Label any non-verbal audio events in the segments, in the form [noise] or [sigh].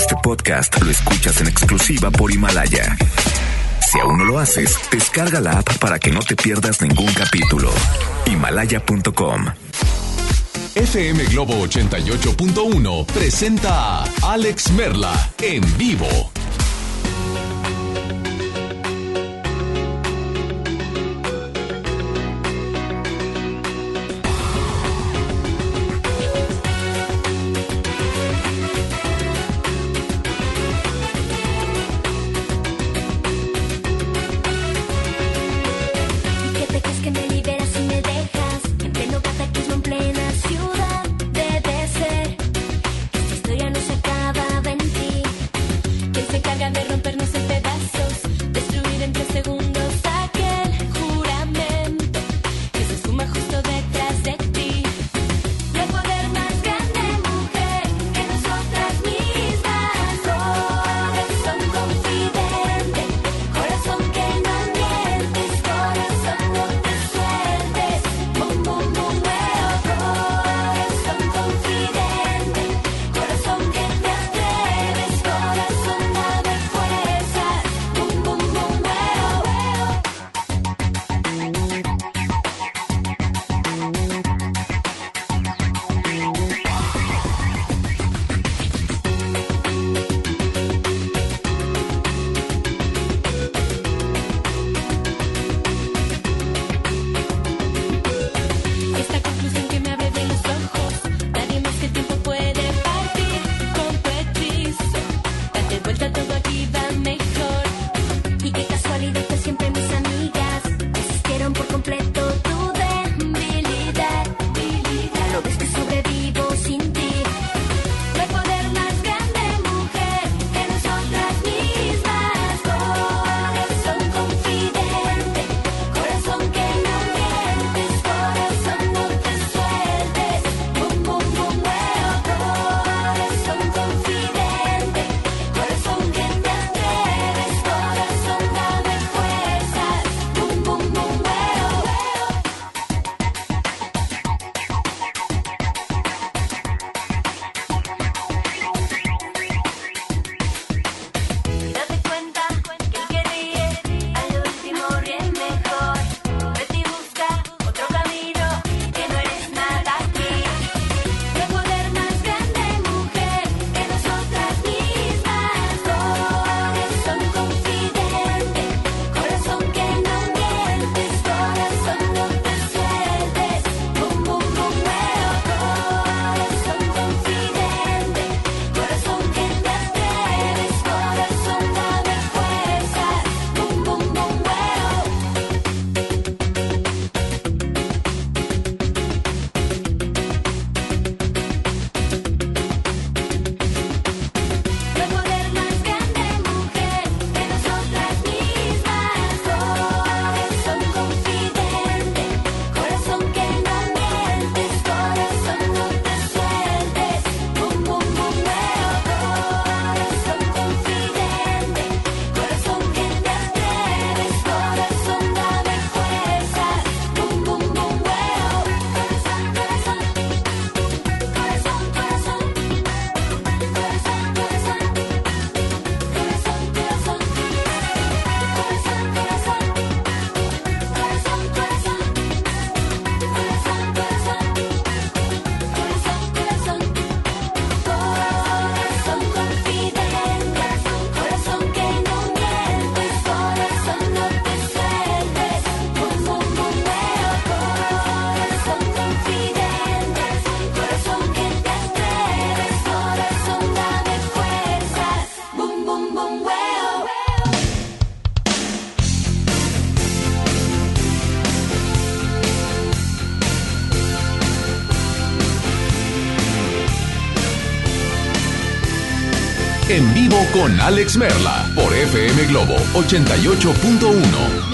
Este podcast lo escuchas en exclusiva por Himalaya. Si aún no lo haces, descarga la app para que no te pierdas ningún capítulo. Himalaya.com. FM Globo 88.1 presenta a Alex Merla en vivo con Alex Merla por FM Globo 88.1.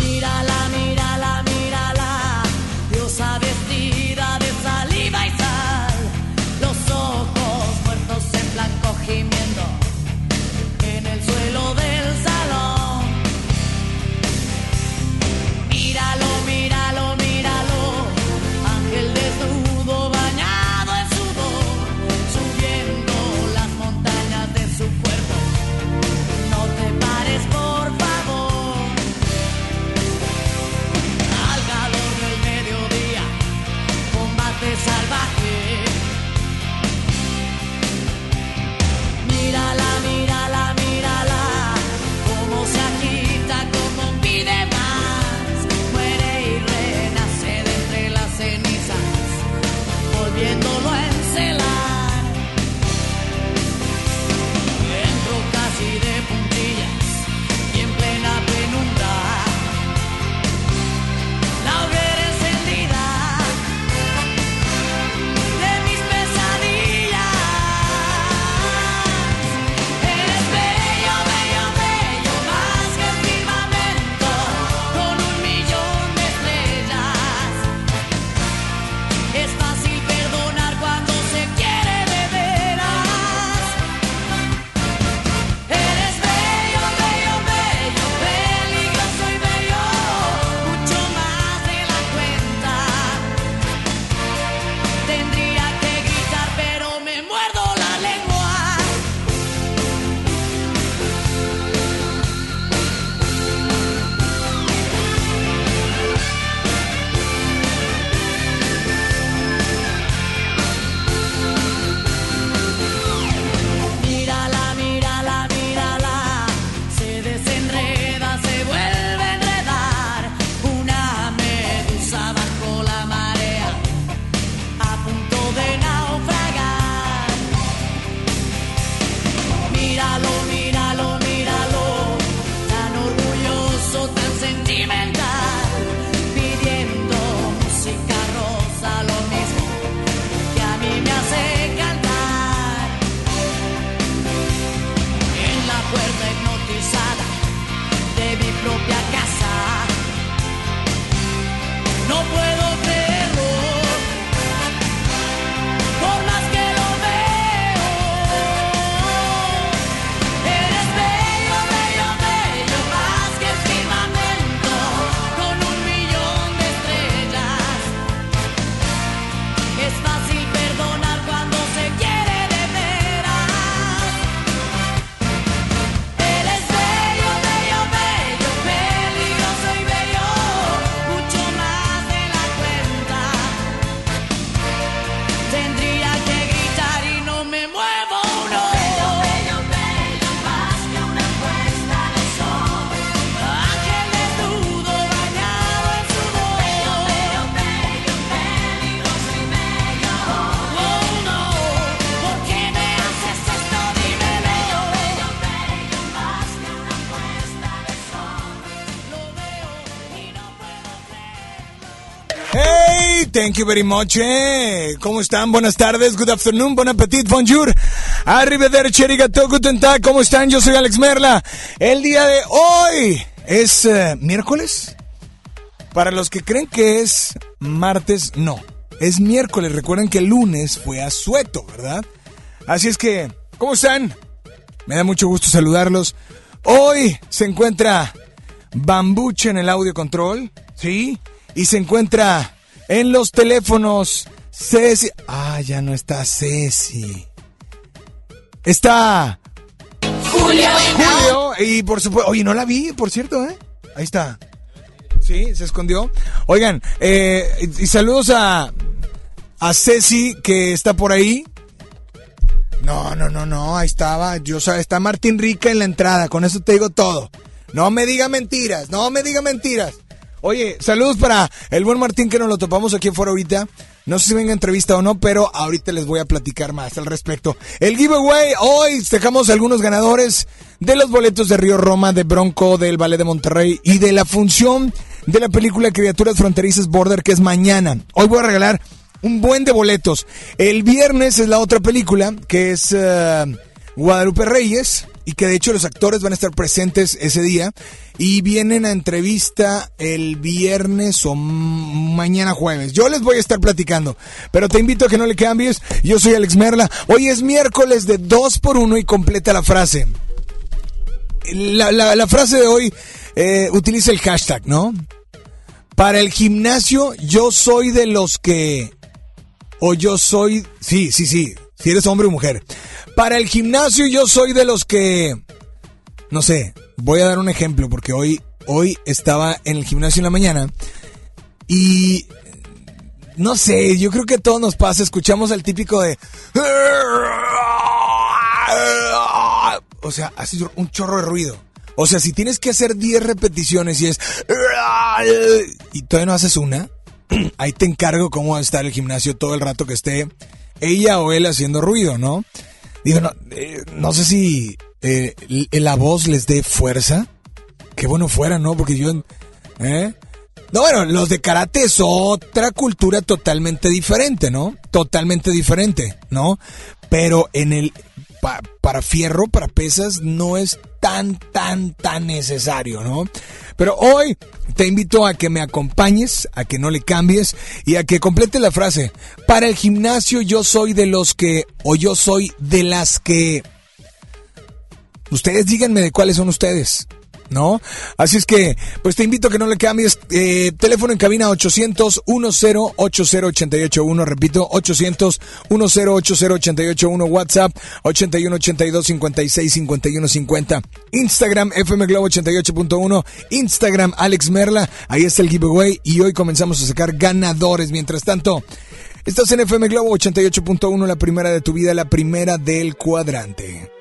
Thank you very much. Eh. ¿Cómo están? Buenas tardes, good afternoon, bon appetit, bonjour. Arrivederci, arigato, guten tag. ¿Cómo están? Yo soy Alex Merla. El día de hoy es eh, miércoles. Para los que creen que es martes, no. Es miércoles. Recuerden que el lunes fue a sueto, ¿verdad? Así es que, ¿cómo están? Me da mucho gusto saludarlos. Hoy se encuentra Bambuche en el audio control, ¿sí? Y se encuentra en los teléfonos, Ceci. Ah, ya no está Ceci. Está. Julio. Julio. Y por supuesto. Oye, no la vi, por cierto, ¿eh? Ahí está. Sí, se escondió. Oigan, eh, y saludos a. A Ceci, que está por ahí. No, no, no, no, ahí estaba. Yo, está Martín Rica en la entrada. Con eso te digo todo. No me diga mentiras, no me diga mentiras. Oye, saludos para el buen Martín que nos lo topamos aquí afuera ahorita. No sé si venga entrevista o no, pero ahorita les voy a platicar más al respecto. El giveaway, hoy dejamos algunos ganadores de los boletos de Río Roma, de Bronco, del Ballet de Monterrey y de la función de la película Criaturas Fronterizas Border, que es mañana. Hoy voy a regalar un buen de boletos. El viernes es la otra película, que es eh, Guadalupe Reyes y que de hecho los actores van a estar presentes ese día y vienen a entrevista el viernes o mañana jueves. Yo les voy a estar platicando, pero te invito a que no le cambies. Yo soy Alex Merla. Hoy es miércoles de 2 por 1 y completa la frase. La, frase de hoy eh, utiliza el hashtag, ¿no? Para el gimnasio yo soy de los que... O yo soy... Sí, sí, sí. Si eres hombre o mujer. Para el gimnasio yo soy de los que, no sé, voy a dar un ejemplo porque hoy, hoy estaba en el gimnasio en la mañana y no sé, yo creo que a todos nos pasa, escuchamos el típico de... O sea, hace un chorro de ruido. O sea, si tienes que hacer 10 repeticiones y es... Y todavía no haces una, [clears throat] ahí te encargo cómo va a estar el gimnasio todo el rato que esté ella o él haciendo ruido, ¿no? Digo, no, eh, no sé si eh, la voz les dé fuerza. Qué bueno fuera, ¿no? Porque yo... ¿eh? No, bueno, los de karate es otra cultura totalmente diferente, ¿no? Totalmente diferente, ¿no? Pero en el... para fierro, para pesas, no es tan, tan, tan necesario, ¿no? Pero hoy te invito a que me acompañes, a que no le cambies y a que complete la frase. Para el gimnasio yo soy de los que, o yo soy de las que... Ustedes díganme de cuáles son ustedes. ¿No? Así es que, pues te invito a que no le cambies. Eh, teléfono en cabina 800 10 80881 repito, 800 10 80881 WhatsApp 81 82 56 51 50. Instagram FM Globo 88.1, Instagram Alex Merla, ahí está el giveaway y hoy comenzamos a sacar ganadores. Mientras tanto, estás en FM Globo 88.1, la primera de tu vida, la primera del cuadrante.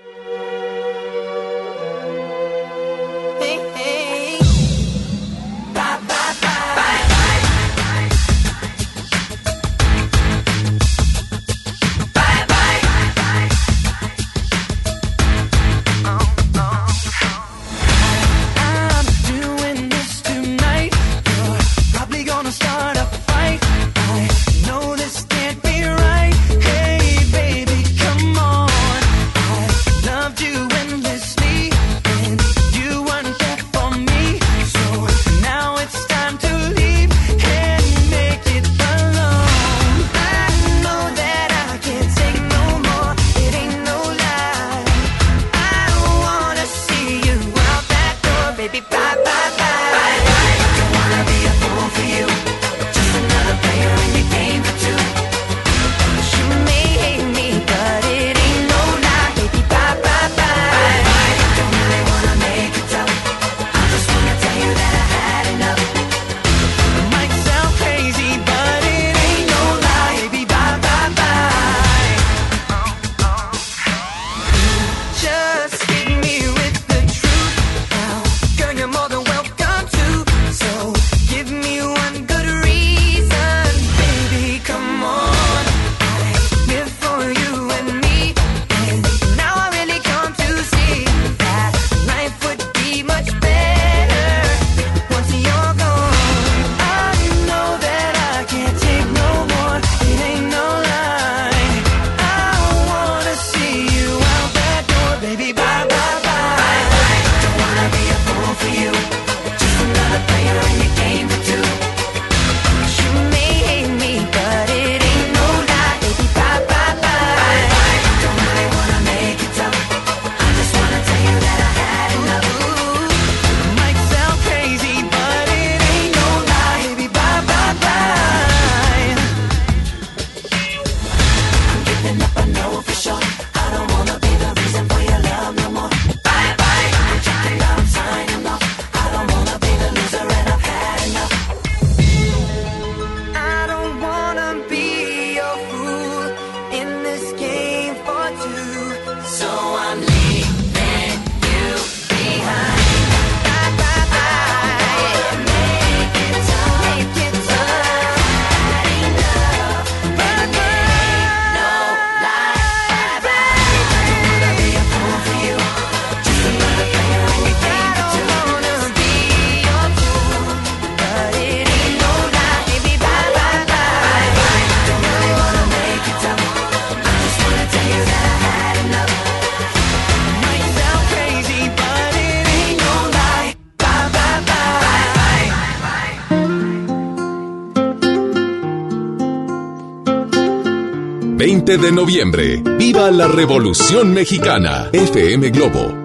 De noviembre. ¡Viva la Revolución Mexicana! FM Globo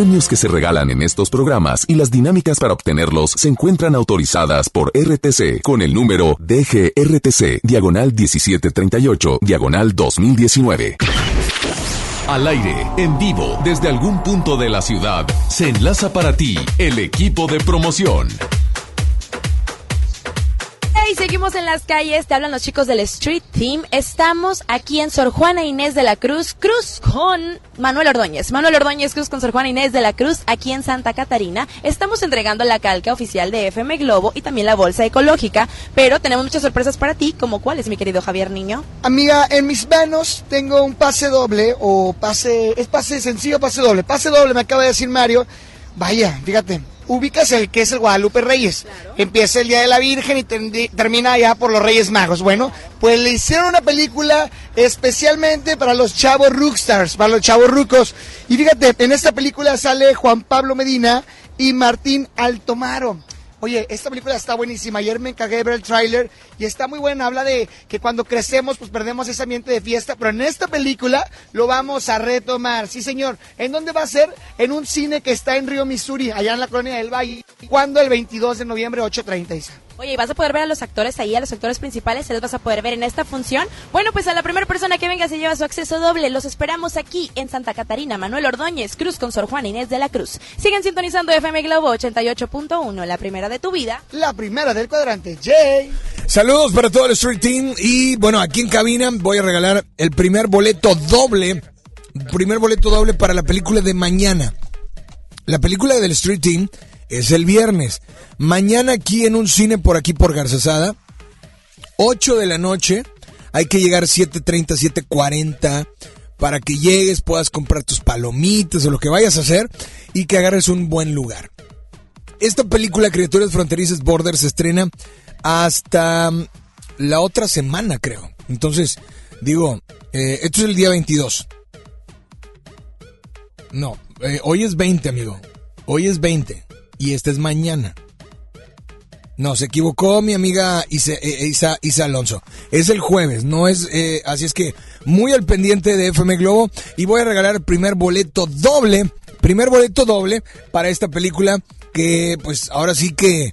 premios que se regalan en estos programas y las dinámicas para obtenerlos se encuentran autorizadas por RTC con el número DGRTC, diagonal 1738, diagonal 2019. Al aire, en vivo, desde algún punto de la ciudad, se enlaza para ti el equipo de promoción. Seguimos en las calles, te hablan los chicos del Street Team. Estamos aquí en Sor Juana Inés de la Cruz, Cruz con Manuel Ordóñez. Manuel Ordóñez Cruz con Sor Juana Inés de la Cruz, aquí en Santa Catarina. Estamos entregando la calca oficial de FM Globo y también la bolsa ecológica, pero tenemos muchas sorpresas para ti, como cuáles, mi querido Javier Niño. Amiga, en mis manos tengo un pase doble o pase, es pase sencillo, pase doble. Pase doble, me acaba de decir Mario. Vaya, fíjate, ubicas el que es el Guadalupe Reyes. Empieza el Día de la Virgen y termina ya por los Reyes Magos. Bueno, pues le hicieron una película especialmente para los chavos rookstars, para los chavos rucos. Y fíjate, en esta película sale Juan Pablo Medina y Martín Altomaro. Oye, esta película está buenísima. Ayer me encargué de ver el tráiler y está muy buena. Habla de que cuando crecemos, pues perdemos ese ambiente de fiesta. Pero en esta película lo vamos a retomar. Sí, señor. ¿En dónde va a ser? En un cine que está en Río Missouri, allá en la colonia del Valle. cuando el 22 de noviembre, 8.30, Isa. Oye, ¿y vas a poder ver a los actores ahí, a los actores principales? ¿Se los vas a poder ver en esta función? Bueno, pues a la primera persona que venga se lleva su acceso doble. Los esperamos aquí en Santa Catarina. Manuel Ordóñez, Cruz con Sor Juan Inés de la Cruz. Siguen sintonizando FM Globo 88.1, la primera de tu vida. La primera del cuadrante, Jay. Saludos para todo el Street Team. Y bueno, aquí en cabina voy a regalar el primer boleto doble. Primer boleto doble para la película de mañana. La película del Street Team es el viernes. Mañana aquí en un cine por aquí por Garzasada, 8 de la noche, hay que llegar 7.30, 7.40 para que llegues, puedas comprar tus palomitas o lo que vayas a hacer y que agarres un buen lugar. Esta película Criaturas Fronterizas Border se estrena hasta mm, la otra semana, creo. Entonces, digo, eh, esto es el día 22. No, eh, hoy es 20, amigo. Hoy es 20 y este es mañana. No, se equivocó mi amiga Isa, eh, Isa, Isa Alonso. Es el jueves, no es... Eh, así es que muy al pendiente de FM Globo y voy a regalar el primer boleto doble, primer boleto doble para esta película que pues ahora sí que...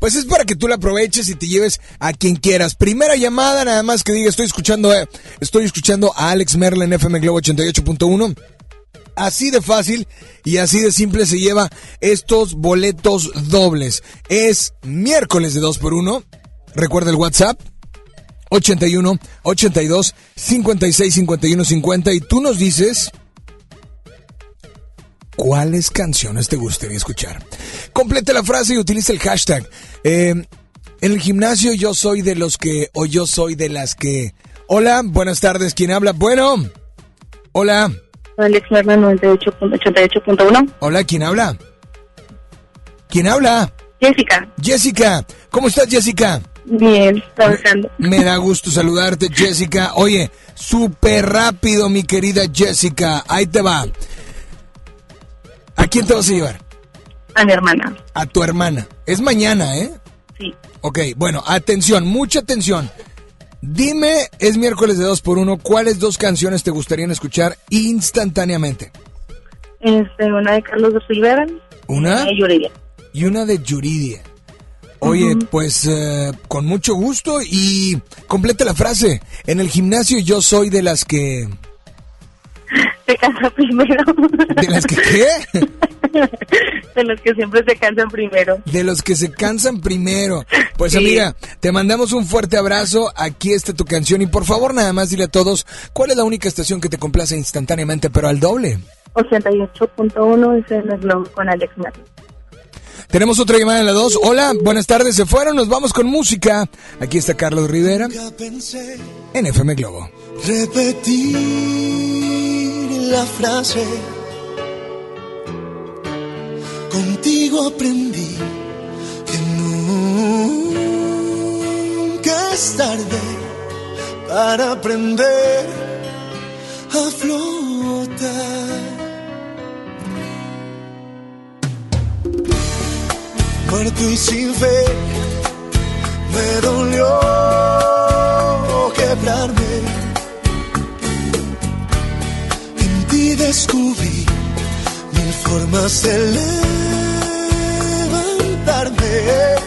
Pues es para que tú la aproveches y te lleves a quien quieras. Primera llamada, nada más que diga, estoy escuchando, eh, estoy escuchando a Alex Merla en FM Globo 88.1. Así de fácil y así de simple se lleva estos boletos dobles. Es miércoles de 2 por 1 Recuerda el WhatsApp 81 82 56 51 50 y tú nos dices cuáles canciones te gustaría escuchar. Complete la frase y utiliza el hashtag. Eh, en el gimnasio yo soy de los que o yo soy de las que. Hola, buenas tardes. ¿Quién habla? Bueno. Hola. Alex Merla 98.1. Hola, ¿quién habla? ¿Quién habla? Jessica. Jessica. ¿Cómo estás, Jessica? Bien, trabajando. Me da gusto saludarte, Jessica. Oye, súper rápido, mi querida Jessica. Ahí te va. ¿A quién te vas a llevar? A mi hermana. A tu hermana. Es mañana, ¿eh? Sí. Ok, bueno, atención, mucha atención. Dime, es miércoles de 2 por 1 ¿cuáles dos canciones te gustarían escuchar instantáneamente? Este, una de Carlos de Rivera. ¿Una? Y Yuridia. Y una de Yuridia. Oye, pues eh, con mucho gusto y complete la frase. En el gimnasio yo soy de las que... Se cansa [laughs] primero. ¿De las que qué? [laughs] de los que siempre se cansan primero. De los que se cansan primero. Pues Sí. amiga, te mandamos un fuerte abrazo. Aquí está tu canción y por favor nada más dile a todos cuál es la única estación que te complace instantáneamente, pero al doble. 88.1 es el Globo con Alex Merla. Tenemos otra llamada en la 2. Hola, buenas tardes, se fueron, nos vamos con música. Aquí está Carlos Rivera en FM Globo. Repetir la frase. Contigo aprendí que nunca es tarde para aprender a flotar. Muerto y sin fe, me dolió descubrí mil formas de levantarme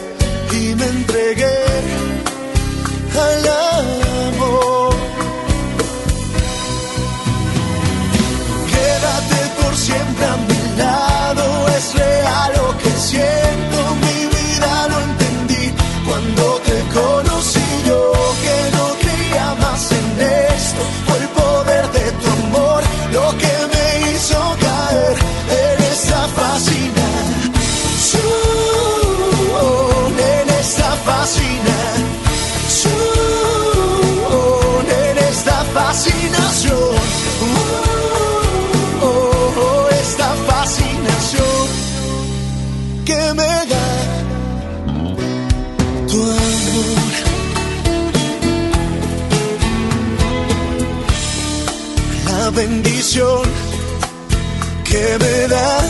que me dan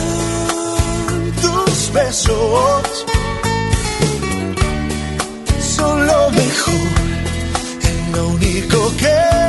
tus besos. Son lo mejor, lo único que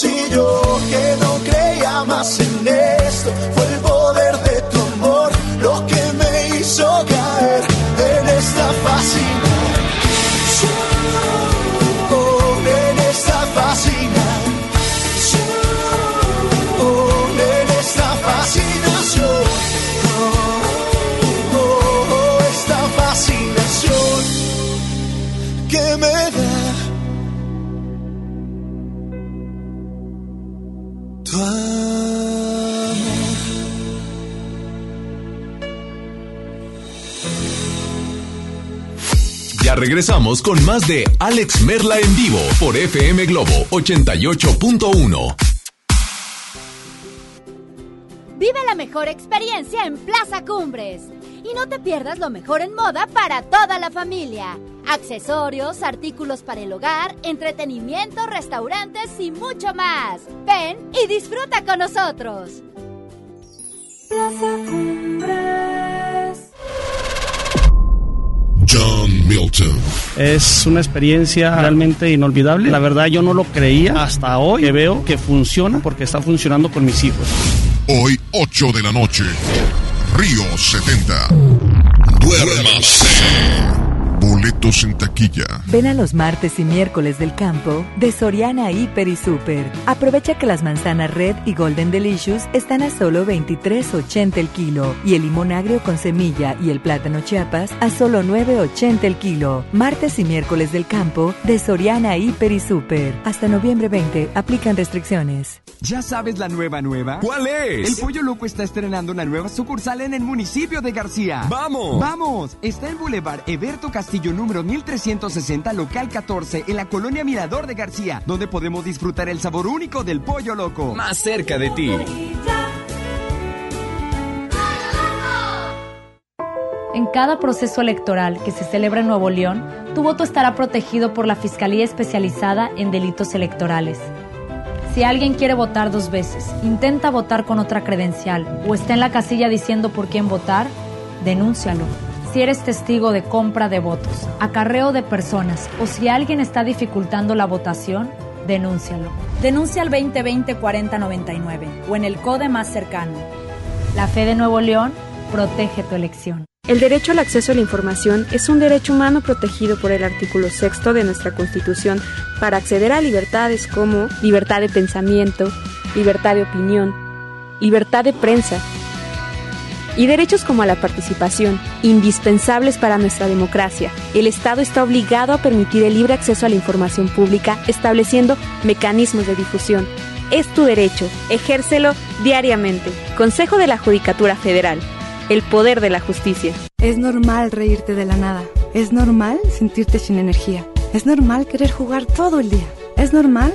conocí yo, que no creía más en esto, tu amor. Ya regresamos con más de Alex Merla en vivo por FM Globo 88.1. Vive la mejor experiencia en Plaza Cumbres. Y no te pierdas lo mejor en moda para toda la familia. Accesorios, artículos para el hogar, entretenimiento, restaurantes y mucho más. Ven y disfruta con nosotros. Plaza Cumbres. John Milton. Es una experiencia realmente inolvidable. La verdad yo no lo creía hasta hoy que veo que funciona porque está funcionando con mis hijos. Hoy, 8 de la noche. Río 70. Duérmase. Boletos en taquilla. Ven a los martes y miércoles del campo de Soriana Hiper y Super. Aprovecha que las manzanas Red y Golden Delicious están a solo 23.80 el kilo y el limón agrio con semilla y el plátano Chiapas a solo 9.80 el kilo. Martes y miércoles del campo de Soriana Hiper y Super. Hasta noviembre 20 aplican restricciones. ¿Ya sabes la nueva nueva? ¿Cuál es? El Pollo Loco está estrenando una nueva sucursal en el municipio de García. ¡Vamos! ¡Vamos! Está en Boulevard Eberto Castillo número 1360, local 14, en la colonia Mirador de García, donde podemos disfrutar el sabor único del Pollo Loco. Más cerca de ti. En cada proceso electoral que se celebra en Nuevo León, tu voto estará protegido por la Fiscalía Especializada en Delitos Electorales. Si alguien quiere votar dos veces, intenta votar con otra credencial o está en la casilla diciendo por quién votar, denúncialo. Si eres testigo de compra de votos, acarreo de personas o si alguien está dificultando la votación, denúncialo. Denuncia al 2020-4099 o en el CODE más cercano. La fe de Nuevo León protege tu elección. El derecho al acceso a la información es un derecho humano protegido por el artículo sexto de nuestra Constitución para acceder a libertades como libertad de pensamiento, libertad de opinión, libertad de prensa y derechos como a la participación, indispensables para nuestra democracia. El Estado está obligado a permitir el libre acceso a la información pública estableciendo mecanismos de difusión. Es tu derecho, ejércelo diariamente. Consejo de la Judicatura Federal el poder de la justicia. Es normal reírte de la nada. Es normal sentirte sin energía. Es normal querer jugar todo el día. Es normal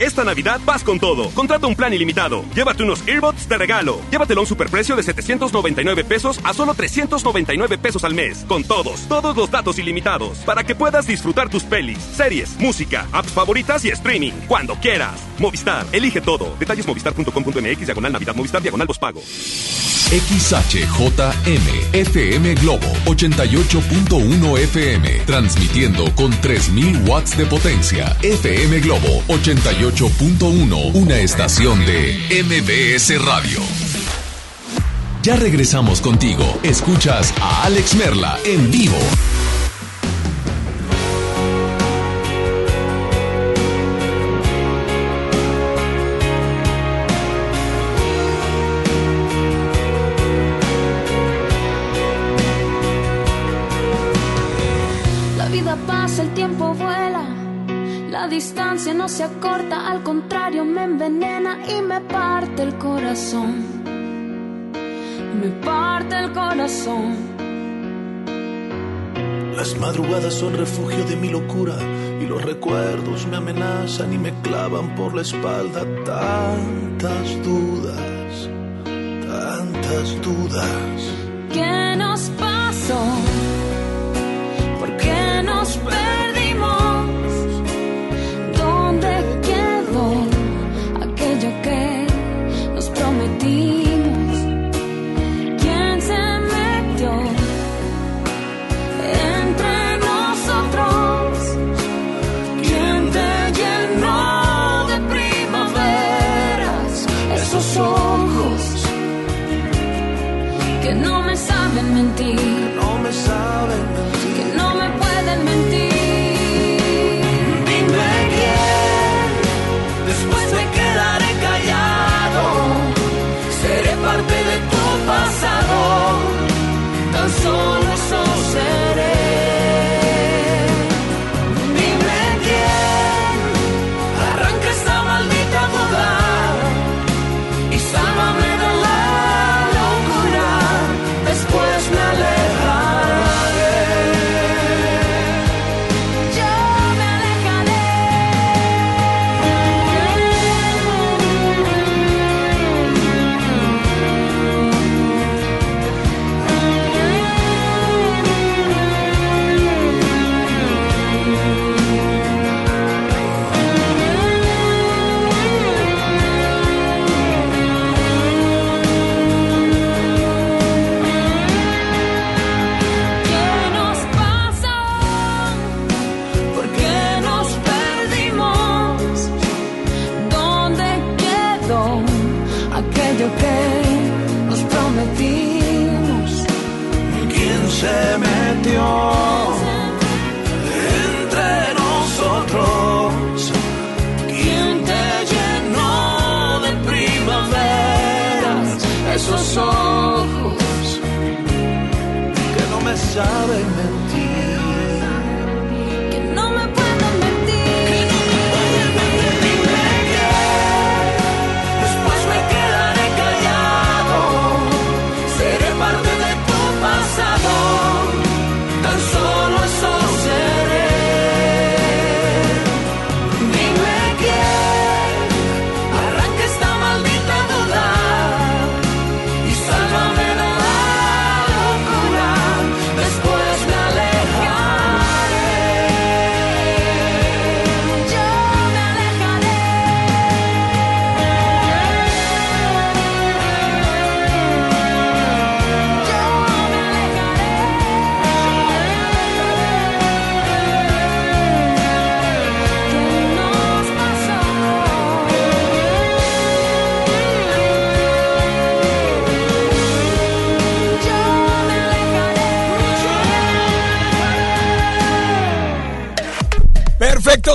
Esta Navidad vas con todo. Contrata un plan ilimitado. Llévate unos earbuds de regalo. Llévatelo a un superprecio de 799 pesos a solo 399 pesos al mes. Con todos, todos los datos ilimitados. Para que puedas disfrutar tus pelis, series, música, apps favoritas y streaming. Cuando quieras. Movistar, elige todo. Detalles movistar.com.mx, diagonal Navidad, Movistar, diagonal pago. XHJM FM Globo 88.1 FM transmitiendo con 3000 watts de potencia. FM Globo 88.1 una estación de MBS Radio. Ya regresamos contigo. Escuchas a Alex Merla en vivo. Distancia no se acorta, al contrario me envenena y me parte el corazón. Me parte el corazón. Las madrugadas son refugio de mi locura y los recuerdos me amenazan y me clavan por la espalda tantas dudas, tantas dudas. ¿Qué nos pasó? ¿Por qué nos perdimos? Saben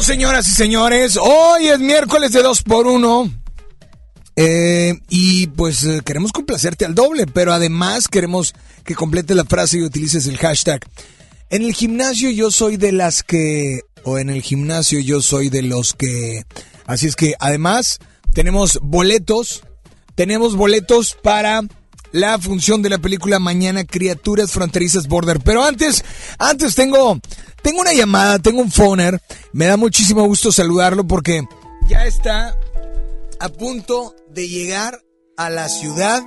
Señoras y señores. Hoy es miércoles de 2 por 1 y pues eh, queremos complacerte al doble, pero además queremos que complete la frase y utilices el hashtag. En el gimnasio yo soy de las que, o en el gimnasio yo soy de los que, así es que además tenemos boletos, tenemos boletos para la función de la película mañana Criaturas Fronterizas Border. Pero antes, antes tengo, tengo una llamada, tengo un phoner. Me da muchísimo gusto saludarlo porque ya está a punto de llegar a la ciudad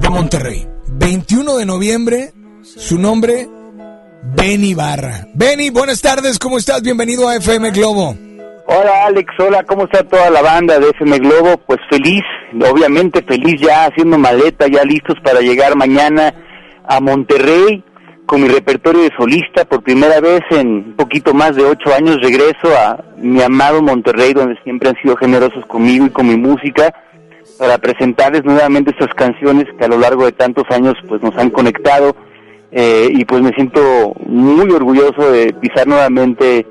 de Monterrey. 21 de noviembre, su nombre, Benny Barra. Benny, buenas tardes, ¿cómo estás? Bienvenido a FM Globo. Hola Alex, hola, ¿cómo está toda la banda de FM Globo? Pues feliz, obviamente feliz ya haciendo maleta, ya listos para llegar mañana a Monterrey con mi repertorio de solista. Por primera vez en un poquito más de ocho años regreso a mi amado Monterrey, donde siempre han sido generosos conmigo y con mi música, para presentarles nuevamente estas canciones que a lo largo de tantos años pues nos han conectado. Eh, y pues me siento muy orgulloso de pisar nuevamente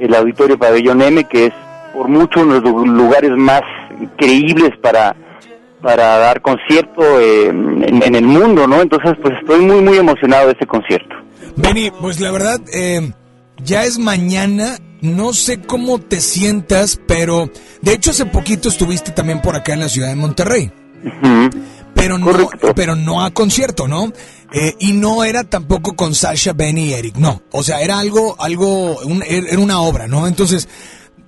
el Auditorio Pabellón M, que es por mucho uno de los lugares más creíbles para, para dar concierto eh, en, en el mundo, ¿no? Entonces, pues estoy muy, muy emocionado de este concierto. Benny, pues la verdad, eh, ya es mañana. No sé cómo te sientas, pero de hecho hace poquito estuviste también por acá en la ciudad de Monterrey. Pero no, pero no a concierto, ¿no? Eh, y no era tampoco con Sasha, Benny y Eric, no. O sea, era algo, algo, un- era una obra, ¿no? Entonces,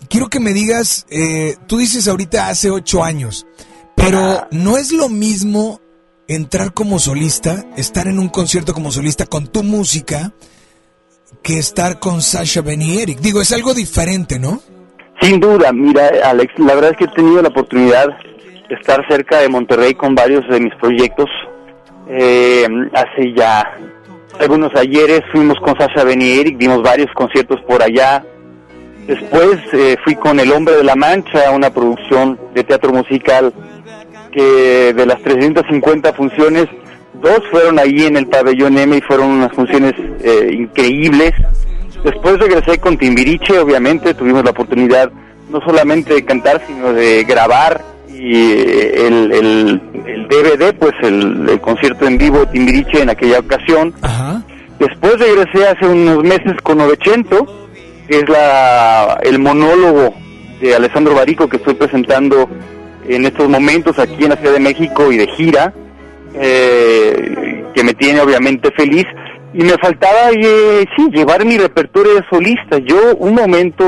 quiero que me digas, eh, tú dices ahorita hace ocho años, pero no es lo mismo entrar como solista, estar en un concierto como solista con tu música, que estar con Sasha, Benny y Eric. Digo, es algo diferente, ¿no? Sin duda, mira, Alex, la verdad es que he tenido la oportunidad estar cerca de Monterrey con varios de mis proyectos. Eh, hace ya algunos ayeres fuimos con Sasha Ben y Eric, dimos varios conciertos por allá. Después eh, fui con El Hombre de la Mancha, una producción de teatro musical que de las 350 funciones, dos fueron ahí en el pabellón M y fueron unas funciones eh, increíbles. Después regresé con Timbiriche, obviamente, tuvimos la oportunidad no solamente de cantar, sino de grabar y eh, el, el, el DVD, pues el, el concierto en vivo de Timbiriche en aquella ocasión. Después regresé hace unos meses con Novecento, que es la, el monólogo de Alessandro Barico que estoy presentando en estos momentos aquí en la Ciudad de México y de gira, eh, que me tiene obviamente feliz. Y me faltaba, eh, sí, llevar mi repertorio de solista. Yo un momento,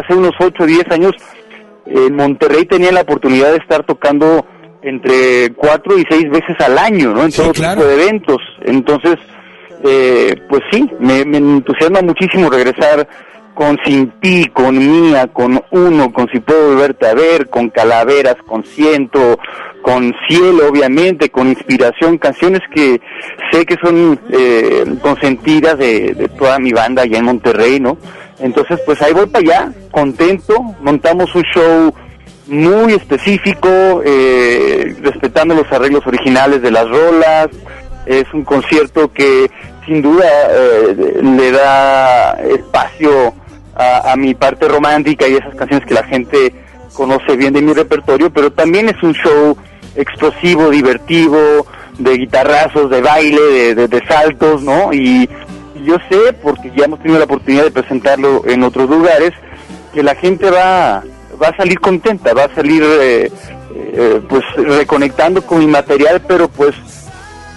hace unos 8 o 10 años, en Monterrey tenía la oportunidad de estar tocando entre cuatro y seis veces al año, ¿no? En todo tipo de eventos. Entonces, eh, pues sí, me, me entusiasma muchísimo regresar con Sin Ti, con Mía, con Uno, con Si Puedo Volverte a Ver, con Calaveras, con Ciento, con Cielo, obviamente, con Inspiración, canciones que sé que son eh, consentidas de, de toda mi banda allá en Monterrey, ¿no? Entonces, pues ahí voy para allá, contento, montamos un show muy específico, eh, respetando los arreglos originales de las rolas. Es un concierto que sin duda eh, le da espacio a, mi parte romántica y esas canciones que la gente conoce bien de mi repertorio, pero también es un show explosivo, divertido, de guitarrazos, de baile, de, de- saltos, ¿no? Y yo sé, porque ya hemos tenido la oportunidad de presentarlo en otros lugares, que la gente va, va a salir contenta, va a salir eh, eh, pues reconectando con mi material, pero pues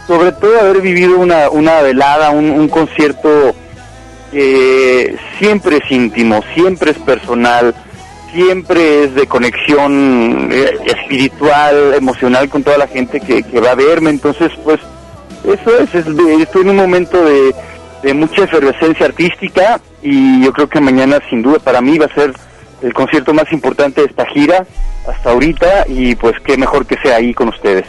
sobre todo haber vivido una, una velada, un, un concierto que siempre es íntimo, siempre es personal, siempre es de conexión eh, espiritual, emocional con toda la gente que, que va a verme. Entonces, pues, eso es, es estoy en un momento de, de mucha efervescencia artística y yo creo que mañana, sin duda, para mí va a ser el concierto más importante de esta gira hasta ahorita y pues qué mejor que sea ahí con ustedes.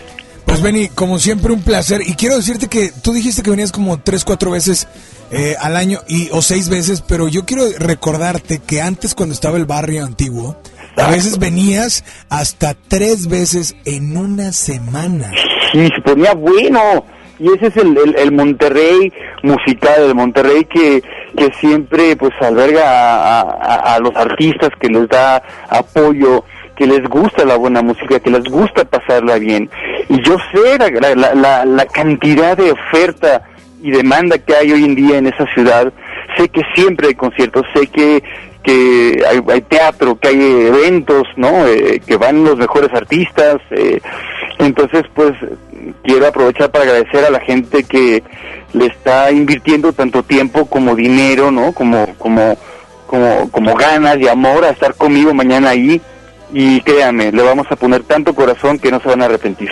Pues Benny, como siempre un placer. Y quiero decirte que tú dijiste que venías como tres, cuatro veces eh, al año y o seis veces, pero yo quiero recordarte que antes cuando estaba el barrio antiguo, a veces venías hasta tres veces en una semana. Sí, se ponía bueno. Y ese es el, el, Monterrey musical, el Monterrey que, que siempre pues alberga a los artistas, que les da apoyo, que les gusta la buena música, que les gusta pasarla bien. Y yo sé la, la, la, la cantidad de oferta y demanda que hay hoy en día en esa ciudad. Sé que siempre hay conciertos, sé que, que hay, hay teatro, que hay eventos, ¿no? Eh, que van los mejores artistas. eh, entonces, pues, quiero aprovechar para agradecer a la gente que le está invirtiendo tanto tiempo como dinero, ¿no? Como, como, como, como ganas y amor a estar conmigo mañana ahí. Y créanme, le vamos a poner tanto corazón que no se van a arrepentir.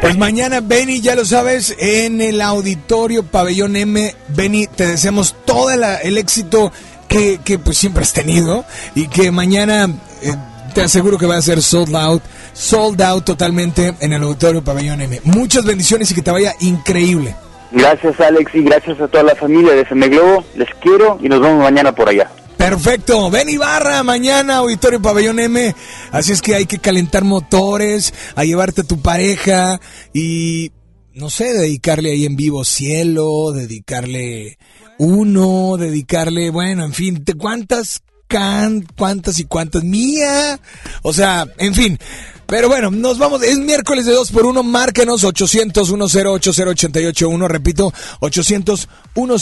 Pues mañana, Benny, ya lo sabes, en el auditorio Pabellón M. Benny, te deseamos todo el éxito que, que pues siempre has tenido y que mañana eh, te aseguro que va a ser sold out, sold out totalmente en el auditorio Pabellón M. Muchas bendiciones y que te vaya increíble. Gracias Alex y gracias a toda la familia de FM Globo. Les quiero y nos vemos mañana por allá. Perfecto, Benny Barra, mañana Auditorio Pabellón M. Así es que hay que calentar motores, a llevarte a tu pareja y, no sé, dedicarle ahí en vivo cielo, dedicarle uno, dedicarle, bueno, en fin, ¿te cuántas can, cuántas y cuántas mía? O sea, en fin, Pero bueno, nos vamos. Es miércoles de 2 por 1 Márquenos 800 10 80881. Repito, 800 10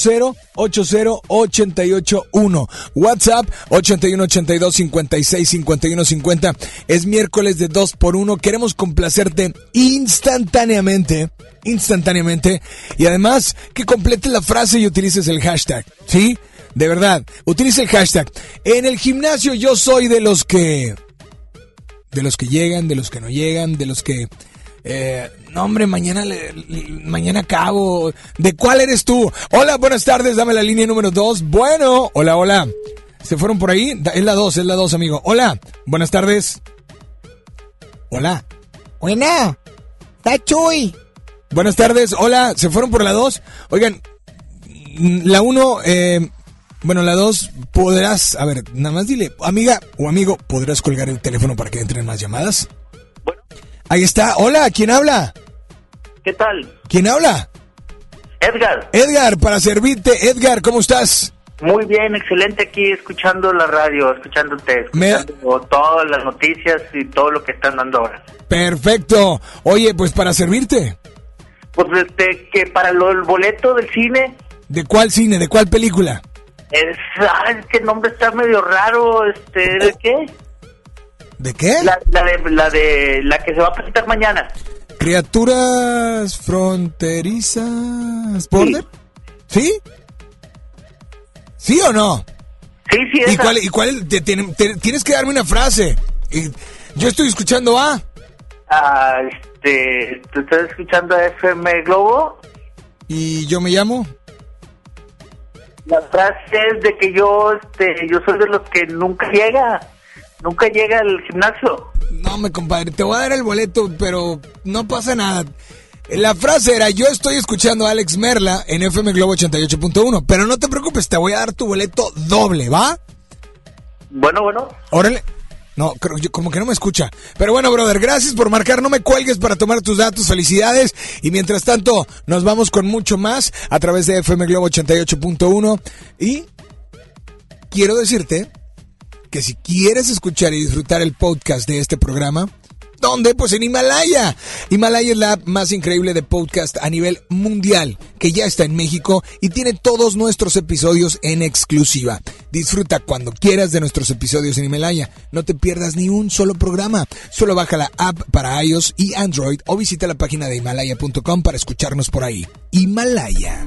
80881. WhatsApp 81 82 56 51 50. Es miércoles de 2 por 1 Queremos complacerte instantáneamente. Instantáneamente. Y además, que completes la frase y utilices el hashtag. ¿Sí? De verdad, utilice el hashtag. En el gimnasio yo soy de los que de los que llegan, de los que no llegan, de los que... Eh, no, hombre, mañana, le- le- mañana acabo. ¿De cuál eres tú? Hola, buenas tardes, dame la línea número 2. Bueno, hola, hola. ¿Se fueron por ahí? Es la 2, es la 2, amigo. Hola, buenas tardes. Hola. Buena. Está Chuy. Buenas tardes, hola, ¿se fueron por la 2? Oigan, la 1, eh, bueno, la 2, podrás, a ver, nada más dile, amiga o amigo, ¿podrás colgar el teléfono para que entren más llamadas? Ahí está, hola, ¿quién habla? ¿Qué tal? ¿Quién habla? Edgar. Edgar, para servirte. Edgar, ¿cómo estás? Muy bien, excelente aquí escuchando la radio, escuchándote, Me- escuchando todas las noticias y todo lo que están dando ahora. Perfecto. Oye, pues para servirte. Pues este, que para lo, el boleto del cine, ¿De cuál cine? ¿De cuál película? Es, es que el nombre está medio raro, este, ¿de qué? ¿De qué? La, la de, la de, la que se va a presentar mañana. Criaturas fronterizas. ¿Border? ¿Sí? ¿Sí o no? Sí, sí, ¿Y cuál, y cuál te- te- tienes que darme una frase. Y yo estoy escuchando A. Ah, este, ¿tú estás escuchando a FM Globo? ¿Y yo me llamo? La frase es de que yo, este, yo soy de los que nunca llega, nunca llega al gimnasio. No, me compadre, te voy a dar el boleto, pero no pasa nada. La frase era, yo estoy escuchando a Alex Merla en FM Globo 88.1, pero no te preocupes, te voy a dar tu boleto doble, ¿va? Bueno, bueno. Órale. No, creo, yo, como que no me escucha. Pero bueno, brother, gracias por marcar. No me cuelgues para tomar tus datos. Felicidades. Y mientras tanto, nos vamos con mucho más a través de FM Globo 88.1. Y quiero decirte que si quieres escuchar y disfrutar el podcast de este programa, ¿dónde? Pues en Himalaya. Himalaya es la app más increíble de podcast a nivel mundial, que ya está en México y tiene todos nuestros episodios en exclusiva. Disfruta cuando quieras de nuestros episodios en Himalaya. No te pierdas ni un solo programa. Solo baja la app para iOS y Android o visita la página de himalaya.com para escucharnos por ahí. Himalaya.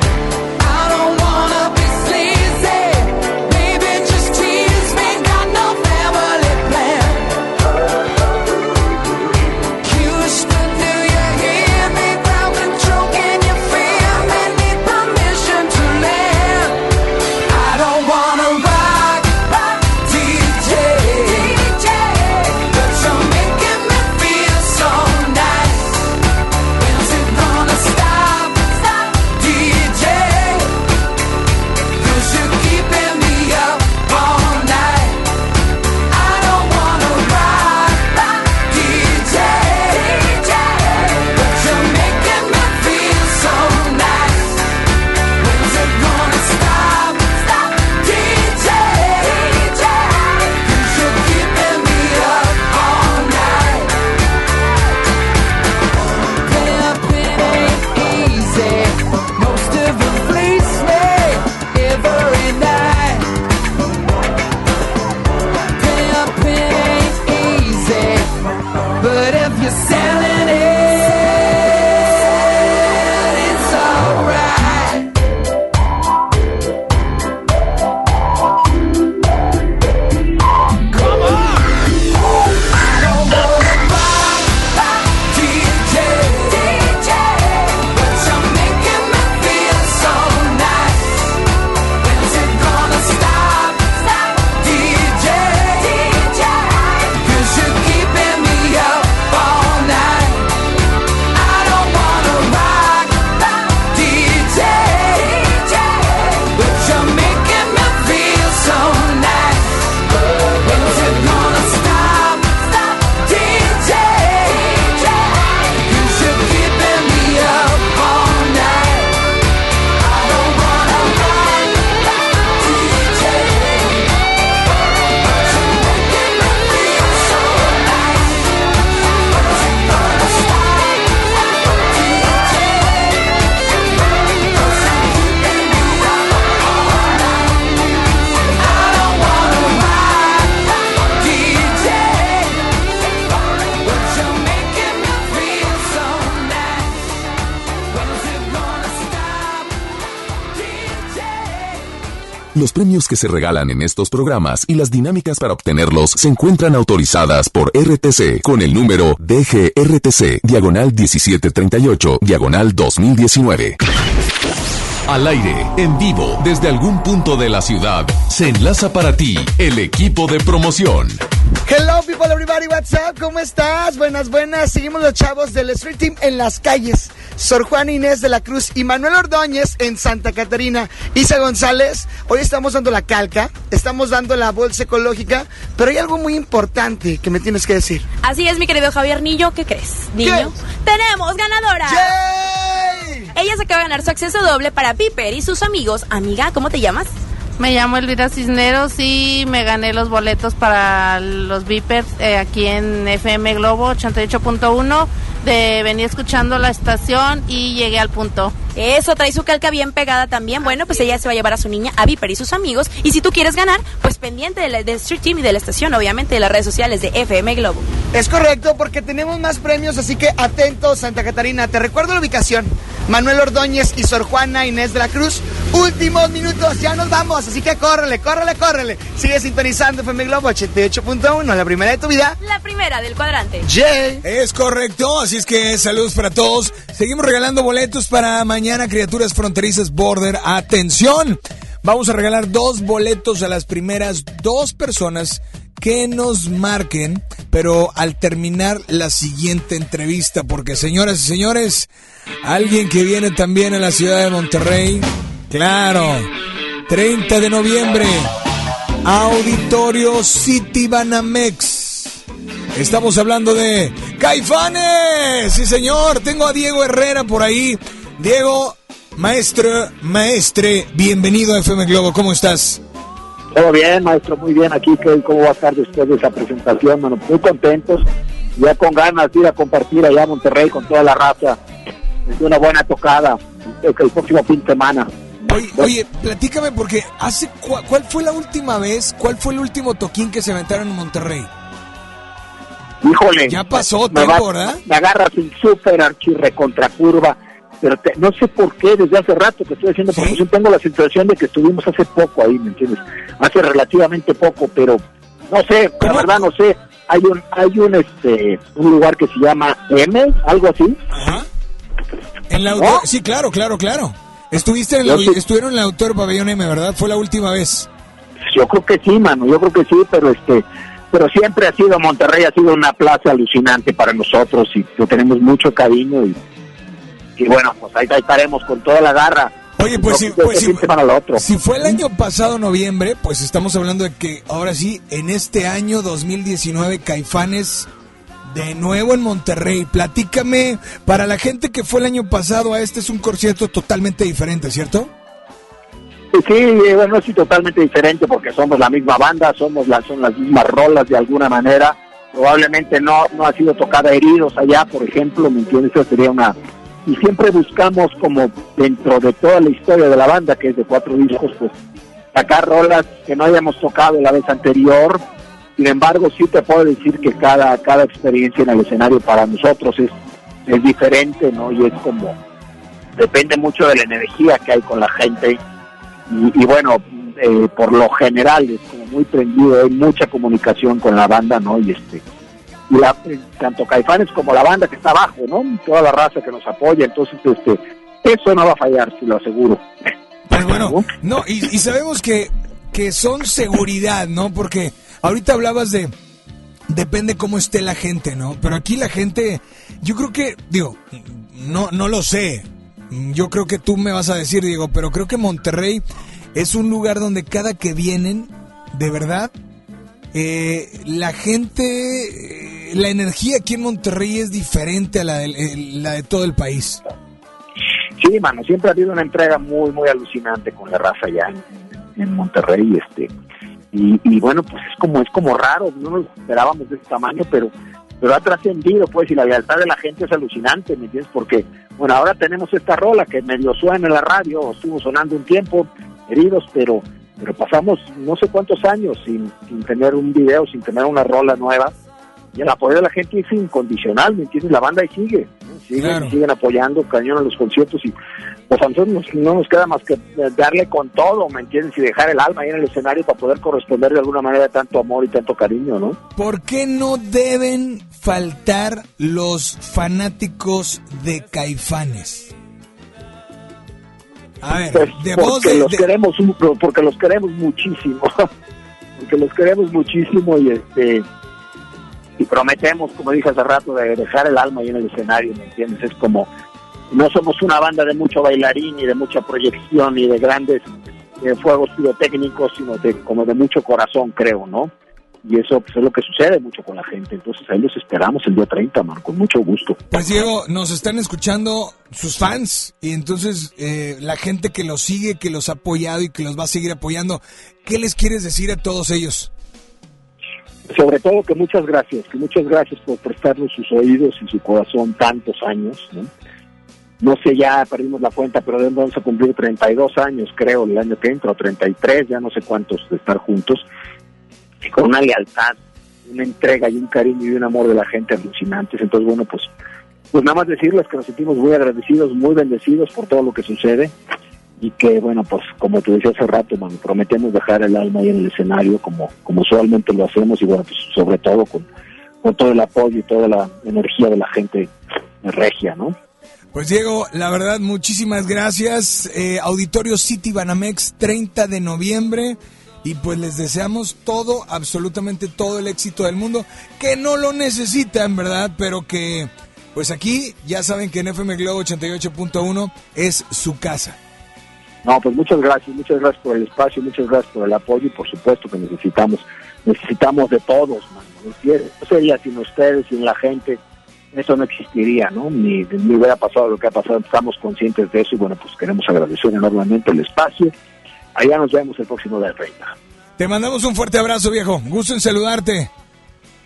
Que se regalan en estos programas y las dinámicas para obtenerlos se encuentran autorizadas por RTC con el número DGRTC, diagonal 1738, diagonal 2019. Al aire, en vivo, desde algún punto de la ciudad, se enlaza para ti el equipo de promoción. Hello people, everybody, what's up? ¿Cómo estás? Buenas, buenas. Seguimos los chavos del Street Team en las calles. Sor Juan Inés de la Cruz y Manuel Ordóñez en Santa Catarina. Isa González, hoy estamos dando la calca, estamos dando la bolsa ecológica, pero hay algo muy importante que me tienes que decir. Así es, mi querido Javier Niño, ¿qué crees? Niño, tenemos ganadora. Ella se acaba de ganar su acceso doble para Piper y sus amigos. Amiga, ¿cómo te llamas? Me llamo Elvira Cisneros y me gané los boletos para los Vipers eh, aquí en FM Globo 88.1 de venir escuchando la estación y llegué al punto. Eso, trae su calca bien pegada también. Bueno, pues ella se va a llevar a su niña a Viper y sus amigos. Y si tú quieres ganar, pues pendiente del de Street Team y de la estación, obviamente, de las redes sociales de FM Globo. Es correcto, porque tenemos más premios, así que atentos, Santa Catarina. Te recuerdo la ubicación. Manuel Ordóñez y Sor Juana Inés de la Cruz. Últimos minutos, ya nos vamos, así que córrele, córrele, córrele. Sigue sintonizando FM Globo 88.1, la primera de tu vida. La primera del cuadrante. Jay. Es correcto, así es que saludos para todos. Seguimos regalando boletos para mañana, criaturas fronterizas Border. Atención, vamos a regalar dos boletos a las primeras dos personas que nos marquen, pero al terminar la siguiente entrevista, porque señoras y señores, alguien que viene también a la ciudad de Monterrey, claro, 30 de noviembre, Auditorio City Banamex. Estamos hablando de Caifanes. Sí, señor. Tengo a Diego Herrera por ahí. Diego, maestro, maestre, bienvenido a FM Globo. ¿Cómo estás? Todo bien, maestro, muy bien aquí. ¿qué- ¿Cómo va a estar después de esa presentación, mano? Muy contentos, ya con ganas de ir a compartir allá a Monterrey con toda la raza. Es una buena tocada el próximo fin de semana. Oye, oye, platícame porque hace cua- ¿cuál fue la última vez? ¿Cuál fue el último toquín que se aventaron en Monterrey? Híjole. Ya pasó me tiempo, va- ¿verdad? Me agarras en súper archirre contra curva. Pero te- no sé por qué, desde hace rato que estoy haciendo promoción, tengo la sensación de que estuvimos hace poco ahí, ¿me entiendes? Hace relativamente poco, pero no sé, la verdad no sé. Hay un, hay un, este, un lugar que se llama M, algo así. En la Sí, claro, claro, claro. Estuviste en la, estuvieron en el Autor Pabellón M, ¿verdad? Fue la última vez. Yo creo que sí, mano, yo creo que sí, pero este, pero siempre ha sido Monterrey, ha sido una plaza alucinante para nosotros y le tenemos mucho cariño y, y bueno, pues ahí, ahí estaremos con toda la garra. Oye, pues sí, de pues sí. otro. Si fue el año pasado noviembre, pues estamos hablando de que ahora sí, en este año 2019, Caifanes de nuevo en Monterrey. Platícame, para la gente que fue el año pasado, a este es un concierto totalmente diferente, ¿cierto? Sí, eh, bueno, es totalmente diferente porque somos la misma banda, somos las, son las mismas rolas de alguna manera. Probablemente no, no ha sido tocada heridos allá, por ejemplo, ¿me entiendes? Eso sería una... Y siempre buscamos como dentro de toda la historia de la banda, que es de cuatro discos, pues sacar rolas que no hayamos tocado la vez anterior. Sin embargo, sí te puedo decir que cada, cada experiencia en el escenario para nosotros es, es diferente, ¿no? Y es como, depende mucho de la energía que hay con la gente y, y bueno, eh, por lo general es como muy prendido, hay mucha comunicación con la banda, ¿no? Y este, y la, tanto Caifanes como la banda que está abajo, ¿no? Toda la raza que nos apoya, entonces este, eso no va a fallar, si lo aseguro. Pues bueno, no, y, y sabemos que, que son seguridad, ¿no? Porque ahorita hablabas de, depende cómo esté la gente, ¿no? Pero aquí la gente, yo creo que, digo, no, no lo sé. Yo creo que tú me vas a decir, Diego, pero creo que Monterrey es un lugar donde cada que vienen, de verdad, eh, la gente, eh, la energía aquí en Monterrey es diferente a la de, la de todo el país. Sí, mano, siempre ha habido una entrega muy, muy alucinante con la raza allá en, en Monterrey, este, y, y bueno, pues es como, es como raro, no nos esperábamos de este tamaño, pero, pero ha trascendido, pues, y la lealtad de la gente es alucinante, ¿me entiendes? Porque, bueno, ahora tenemos esta rola que medio suena en la radio, estuvo sonando un tiempo, heridos, pero, pero pasamos no sé cuántos años sin, sin tener un video, sin tener una rola nueva, y el apoyo de la gente es incondicional, ¿me entiendes? La banda ahí sigue, ¿no? siguen, Claro. siguen apoyando cañón a los conciertos y pues a nosotros nos- no nos queda más que darle con todo, ¿me entiendes? Y dejar el alma ahí en el escenario para poder corresponder de alguna manera tanto amor y tanto cariño, ¿no? ¿Por qué no deben faltar los fanáticos de Caifanes? A ver, Pues de voz porque de, los de- queremos porque los queremos muchísimo [laughs] porque los queremos muchísimo y este y prometemos como dije hace rato de dejar el alma ahí en el escenario me entiendes es como no somos una banda de mucho bailarín ni de mucha proyección ni de grandes eh, fuegos pirotécnicos sino de como de mucho corazón creo no y eso pues, es lo que sucede mucho con la gente. Entonces ahí los esperamos el día 30 man, con mucho gusto. Pues Diego, nos están escuchando sus fans y entonces eh, la gente que los sigue, que los ha apoyado y que los va a seguir apoyando, ¿qué les quieres decir a todos ellos? Sobre todo que muchas gracias, que muchas gracias por prestarnos sus oídos y su corazón tantos años, ¿no? No sé, ya perdimos la cuenta, pero vamos a cumplir 32 años, creo, el año que entra, o 33, ya no sé cuántos de estar juntos, y con una lealtad, una entrega y un cariño y un amor de la gente alucinantes. Entonces, bueno, pues, pues nada más decirles que nos sentimos muy agradecidos, muy bendecidos por todo lo que sucede y que bueno pues como te decía hace rato man, prometemos dejar el alma ahí en el escenario como como usualmente lo hacemos y bueno pues sobre todo con, con todo el apoyo y toda la energía de la gente regia no Pues Diego, la verdad, muchísimas gracias. Eh, Auditorio City Banamex, 30 de noviembre. Y pues les deseamos todo, absolutamente todo el éxito del mundo, que no lo necesitan, ¿verdad? Pero que, pues aquí ya saben que en FM Globo 88.1 es su casa. No pues muchas gracias muchas gracias por el espacio muchas gracias por el apoyo y por supuesto que necesitamos necesitamos de todos man, ¿no? sería sin ustedes sin la gente eso no existiría, ¿no? Ni, ni hubiera pasado lo que ha pasado, estamos conscientes de eso y bueno, pues queremos agradecer enormemente el espacio. Allá nos vemos el próximo día 30. Te mandamos un fuerte abrazo, viejo. Gusto en saludarte.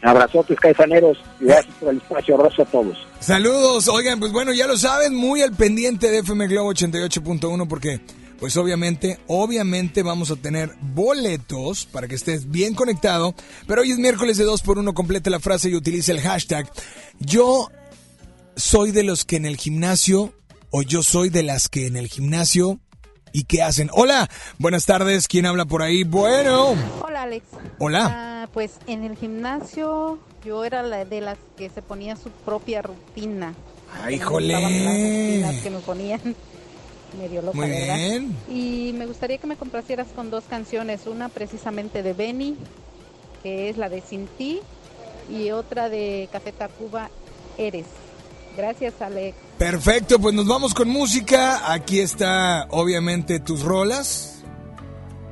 Abrazotes, caifaneros, y gracias por el espacio, abrazo a todos. Saludos, oigan, pues bueno, ya lo saben, muy al pendiente de FM Globo 88.1 porque pues obviamente, obviamente vamos a tener boletos para que estés bien conectado, pero hoy es miércoles de 2 por 1 complete la frase y utilice el hashtag. Yo soy de los que en el gimnasio o yo soy de las que en el gimnasio y qué hacen. Hola, buenas tardes, ¿quién habla por ahí? Bueno. Hola Alex. Hola. Ah, pues en el gimnasio yo era la de las que se ponía su propia rutina. Ay, Que me gustaban las jole. rutinas que me ponían medio loca, Muy ¿verdad? bien. Y me gustaría que me complacieras con dos canciones, una precisamente de Benny, que es la de Sin ti, y otra de Café Tacuba, Eres. Gracias Alex. Perfecto, pues nos vamos con música. Aquí está, obviamente, tus rolas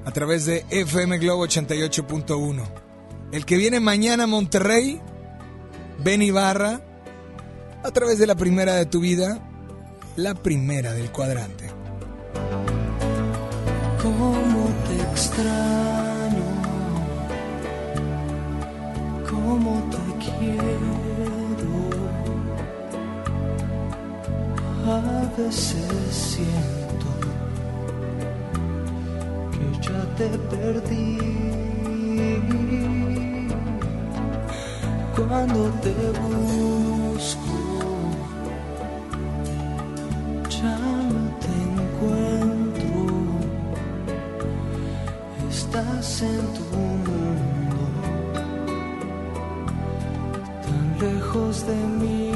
a través de FM Globo 88.1. El que viene mañana a Monterrey, Ben Ibarra, a través de la primera de tu vida, la primera del cuadrante. Cómo te extraño, cómo te quiero. A veces siento que ya te perdí. Cuando te busco, ya no te encuentro. Estás en tu mundo, tan lejos de mí.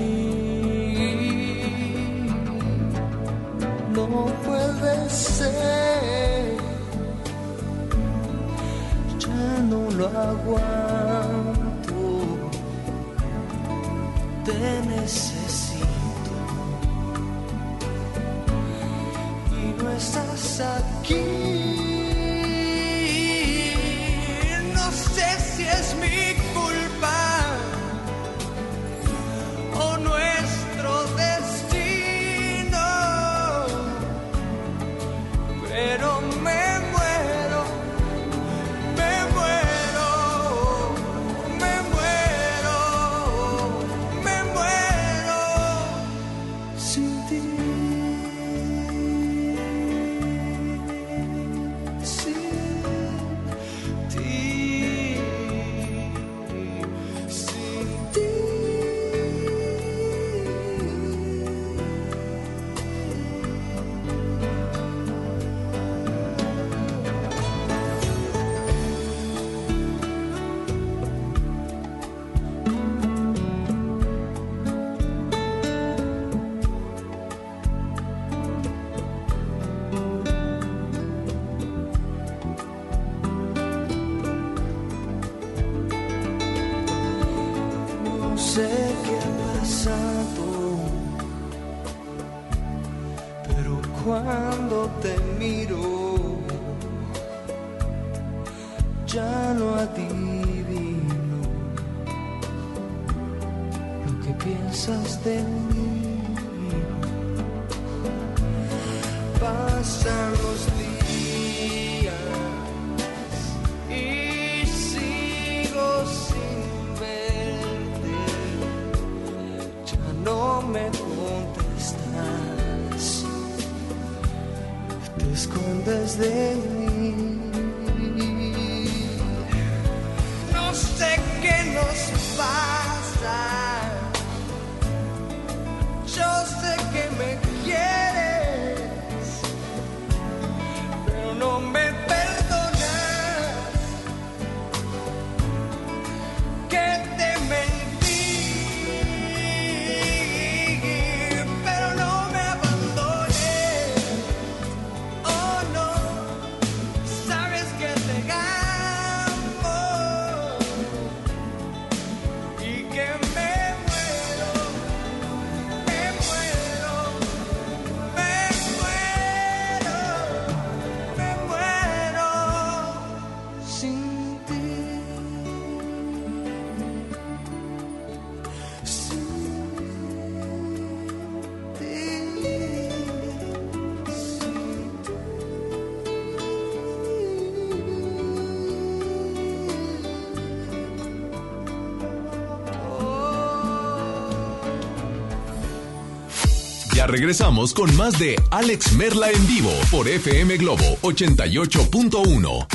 Ya regresamos con más de Alex Merla en vivo por FM Globo 88.1.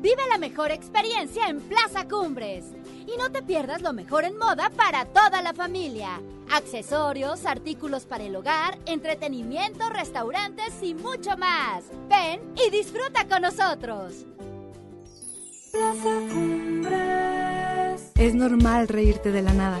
Vive la mejor experiencia en Plaza Cumbres. Y no te pierdas lo mejor en moda para toda la familia. Accesorios, artículos para el hogar, entretenimiento, restaurantes y mucho más. Ven y disfruta con nosotros. Es normal reírte de la nada.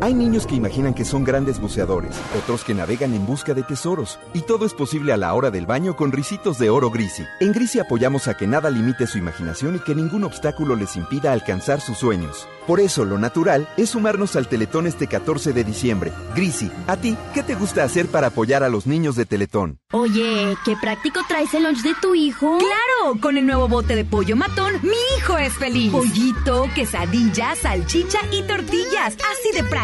Hay niños que imaginan que son grandes buceadores, otros que navegan en busca de tesoros, y todo es posible a la hora del baño con risitos de oro Grisi. En Grisi apoyamos a que nada limite su imaginación y que ningún obstáculo les impida alcanzar sus sueños. Por eso, lo natural es sumarnos al Teletón este 14 de diciembre. Grisi, ¿a ti qué te gusta hacer para apoyar a los niños de Teletón? Oye, qué práctico traes el lunch de tu hijo. ¡Claro! Con el nuevo bote de pollo matón, mi hijo es feliz. Pollito, quesadilla, salchicha y tortillas. Así de práctico.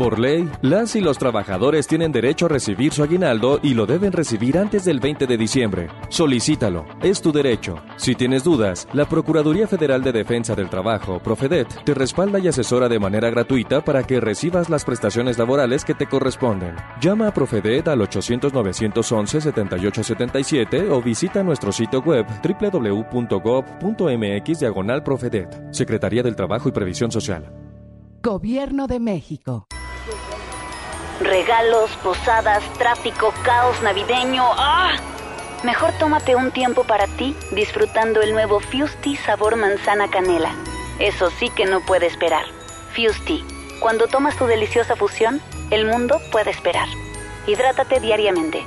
Por ley, las y los trabajadores tienen derecho a recibir su aguinaldo y lo deben recibir antes del 20 de diciembre. Solicítalo, es tu derecho. Si tienes dudas, la Procuraduría Federal de Defensa del Trabajo, Profedet, te respalda y asesora de manera gratuita para que recibas las prestaciones laborales que te corresponden. Llama a Profedet al 800-911-7877 o visita nuestro sitio web www.gov.mx diagonal Secretaría del Trabajo y Previsión Social. Gobierno de México. Regalos, posadas, tráfico, caos navideño. ¡Ah! Mejor tómate un tiempo para ti disfrutando el nuevo Fusti sabor manzana canela. Eso sí que no puede esperar. Fusti, cuando tomas tu deliciosa fusión, el mundo puede esperar. Hidrátate diariamente.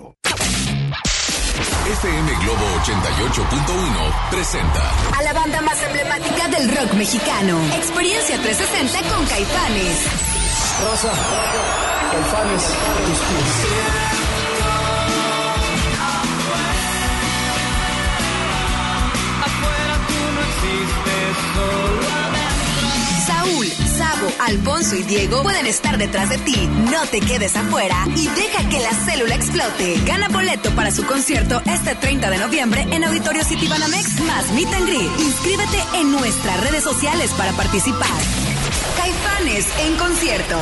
FM Globo 88.1 presenta A la banda más emblemática del rock mexicano. Experiencia 360 con Caifanes. Rosa, Caifanes, tus pies. Saúl, Sabo, Alfonso y Diego pueden estar detrás de ti. No te quedes afuera y deja que la célula explote. Gana boleto para su concierto este 30 de noviembre en Auditorio City Banamex más Meet and Greet. Inscríbete en nuestras redes sociales para participar. Caifanes en concierto.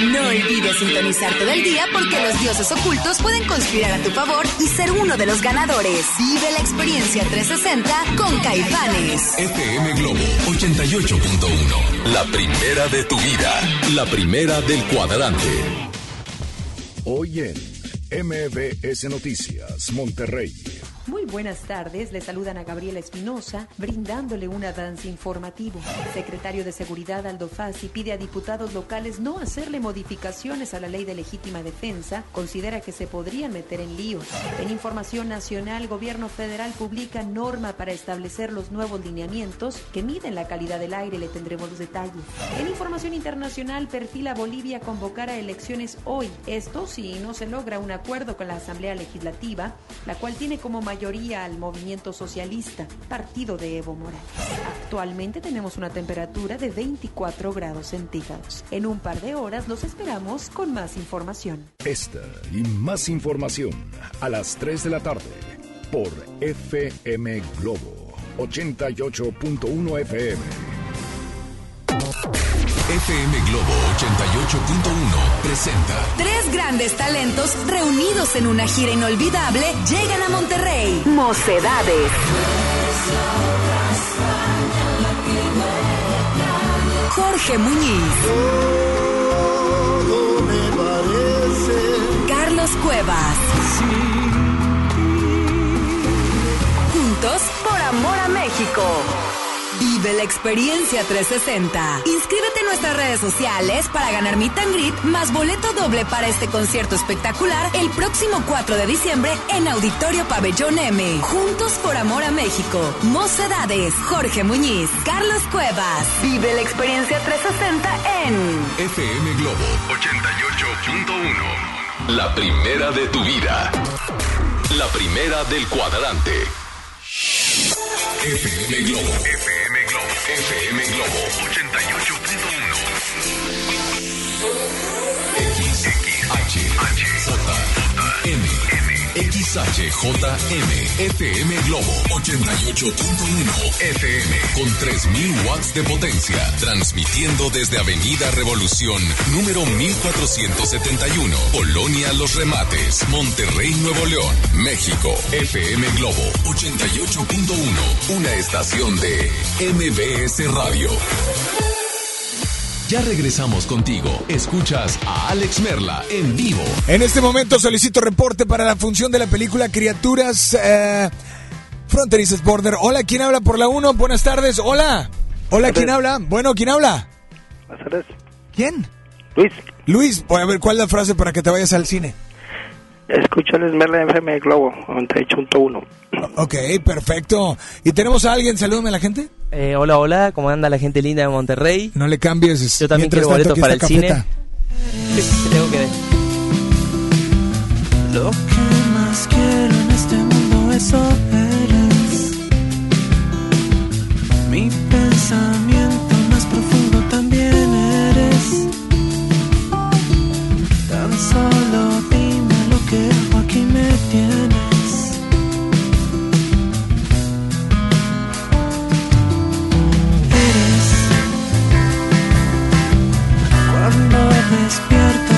No olvides sintonizarte del día porque los dioses ocultos pueden conspirar a tu favor y ser uno de los ganadores. Vive la experiencia 360 con Caifanes. FM Globo 88.1. La primera de tu vida. La primera del cuadrante. Hoy en MBS Noticias, Monterrey. Muy buenas tardes, le saludan a Gabriela Espinosa, brindándole un avance informativo. Secretario de Seguridad Aldo Fassi pide a diputados locales no hacerle modificaciones a la ley de legítima defensa, considera que se podrían meter en líos. En información nacional, gobierno federal publica norma para establecer los nuevos lineamientos que miden la calidad del aire, le tendremos los detalles. En información internacional, perfila Bolivia convocar a elecciones hoy. Esto si no se logra un acuerdo con la Asamblea Legislativa, la cual tiene como mayoría al movimiento socialista, partido de Evo Morales. Actualmente tenemos una temperatura de 24 grados centígrados. En un par de horas los esperamos con más información. Esta y más información a las 3 de la tarde por FM Globo 88.1 FM. FM Globo 88.1 presenta Tres grandes talentos reunidos en una gira inolvidable llegan a Monterrey. Mocedades. Jorge Muñiz. Carlos Cuevas. Juntos por amor a México. Vive la experiencia 360. Inscríbete en nuestras redes sociales para ganar Meet and más boleto doble para este concierto espectacular el próximo 4 de diciembre en Auditorio Pabellón M. Juntos por amor a México. Mocedades, Jorge Muñiz, Carlos Cuevas. Vive la experiencia 360 en FM Globo 88.1. La primera de tu vida. La primera del cuadrante. FM Globo. FM Globo. FM Globo 88.1. X, X, H, H, J, XHJM, FM Globo 88.1 FM con 3000 watts de potencia, transmitiendo desde Avenida Revolución, número 1471, Colonia Los Remates, Monterrey, Nuevo León, México. FM Globo 88.1, una estación de MBS Radio. Ya regresamos contigo. Escuchas a Alex Merla en vivo. En este momento solicito reporte para la función de la película Criaturas eh, Fronterizas Border. Hola, ¿quién habla por la 1? Buenas tardes. Hola. Hola, ¿quién habla? Bueno, ¿quién habla? Buenas tardes. ¿Quién? Luis. Luis, voy a ver cuál es la frase para que te vayas al cine. Escucha Alex Merla en FM Globo 98.1. Ok, perfecto. ¿Y tenemos a alguien? Salúdame a la gente. Eh, hola, hola, ¿cómo anda la gente linda de Monterrey? No le cambies. Yo también quiero tanto, boletos para el está cine. Cafeta. Tengo que Lo que más quiero en este mundo eso eres. Mi pensamiento más profundo también eres. Tan solo aquí me tienes. Eres cuando despierto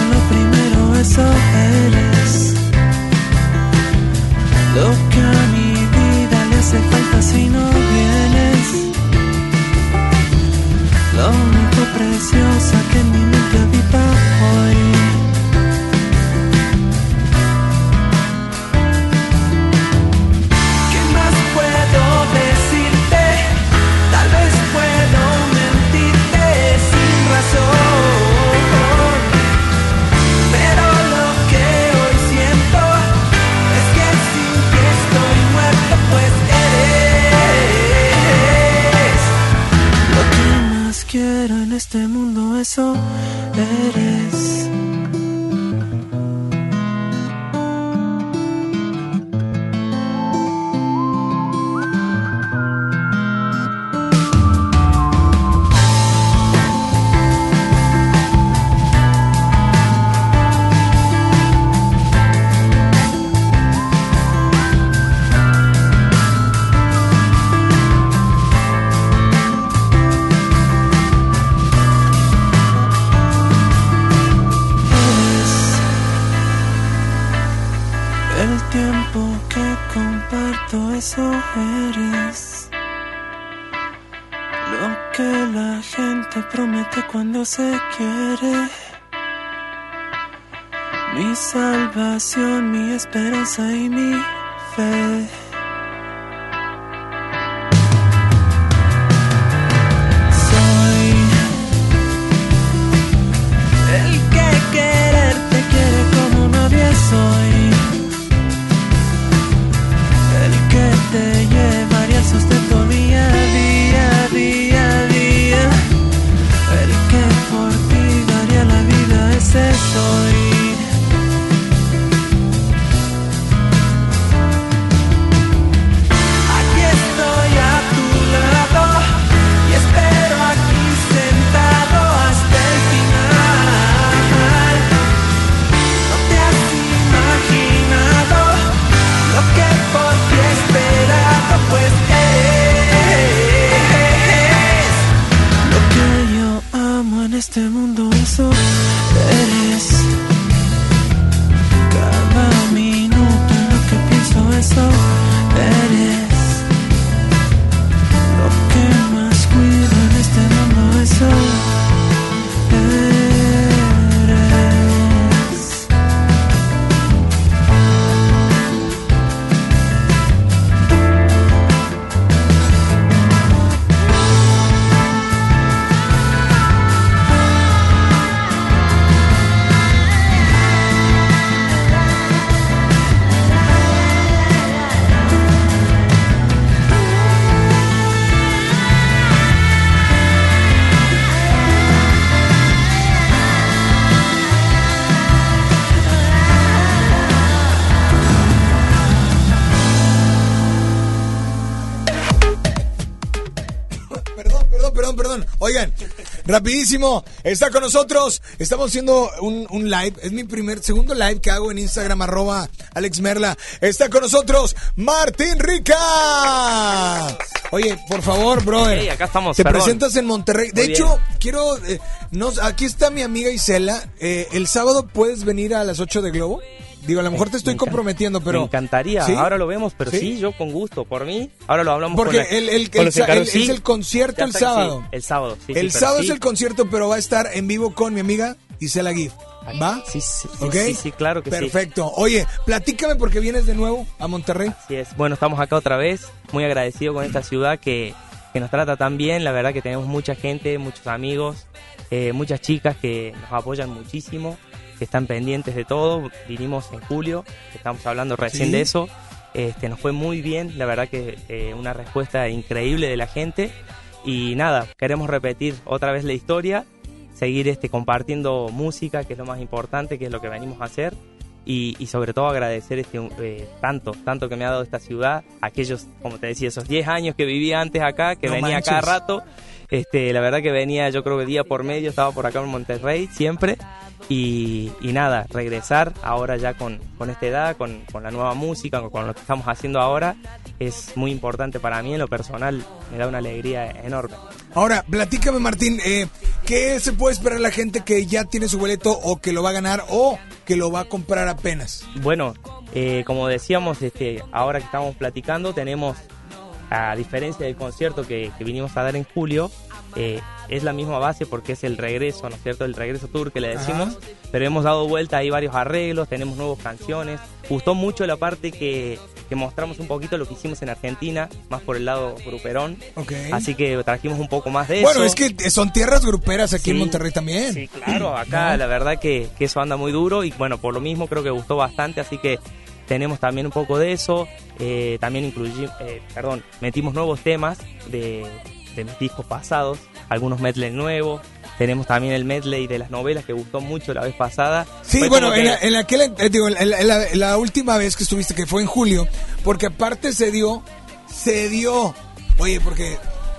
rapidísimo, está con nosotros. Estamos haciendo un, un live. Es mi primer, segundo live que hago en Instagram, arroba Alex Merla. Está con nosotros Martín Rica. Oye, por favor, brother. Hey, acá estamos, Te perdón. presentas en Monterrey. De Muy hecho, bien. quiero. eh, nos, aquí está mi amiga Isela. Eh, el sábado puedes venir a las 8 de Globo. Digo, a lo mejor te estoy comprometiendo, pero. Me encantaría, ¿Sí? ahora lo vemos, pero ¿Sí? sí, yo con gusto, por mí. Ahora lo hablamos Porque con el, el- con el es el concierto el sábado. el sábado, sí, el sábado es el concierto, pero va a estar en vivo con mi amiga Isela Gift. ¿Va? Sí, sí, sí, ¿Ok? sí, sí, claro que sí. Perfecto. Oye, platícame porque vienes de nuevo a Monterrey. Así es. Bueno, estamos acá otra vez, muy agradecido con esta ciudad que, que nos trata tan bien. La verdad que tenemos mucha gente, muchos amigos, eh, muchas chicas que nos apoyan muchísimo, que están pendientes de todo. Vinimos en julio, estamos hablando recién Sí. de eso. Este, nos fue muy bien, la verdad que eh, una respuesta increíble de la gente. Y nada, queremos repetir otra vez la historia, seguir este, compartiendo música, que es lo más importante, que es lo que venimos a hacer y, y sobre todo agradecer este eh, tanto, tanto que me ha dado esta ciudad, aquellos, como te decía, esos 10 años que vivía antes acá, que No venía manches. cada rato, este, la verdad que venía yo creo que día por medio, estaba por acá en Monterrey siempre y, y nada, regresar ahora ya con, con esta edad, con, con la nueva música, con, lo que estamos haciendo ahora, es muy importante para mí en lo personal, me da una alegría enorme. Ahora, platícame, Martín, eh, ¿qué se puede esperar la gente que ya tiene su boleto o que lo va a ganar o que lo va a comprar apenas? Bueno, eh, como decíamos, este, ahora que estamos platicando, tenemos, a diferencia del concierto que, que vinimos a dar en julio, eh, es la misma base porque es el regreso, ¿no es cierto? El regreso tour que le decimos, Ajá. pero hemos dado vuelta ahí varios arreglos, tenemos nuevas canciones. Gustó mucho la parte que, que mostramos un poquito lo que hicimos en Argentina, más por el lado gruperón. Ok. Así que trajimos un poco más de Bueno, eso. es que son tierras gruperas aquí en Sí. Monterrey también. Sí, claro, acá [clears throat] ¿No? la verdad que, que eso anda muy duro y bueno, por lo mismo creo que gustó bastante, así que tenemos también un poco de eso, eh, también incluimos, perdón, metimos nuevos temas de, de mis discos pasados, algunos medley nuevos, Tenemos también el medley de las novelas que gustó mucho la vez pasada. Sí, Fue bueno, como en la, en aquel, eh, digo, en la, en la- en la última vez que estuviste, que fue en julio, porque aparte se dio, se dio, oye, porque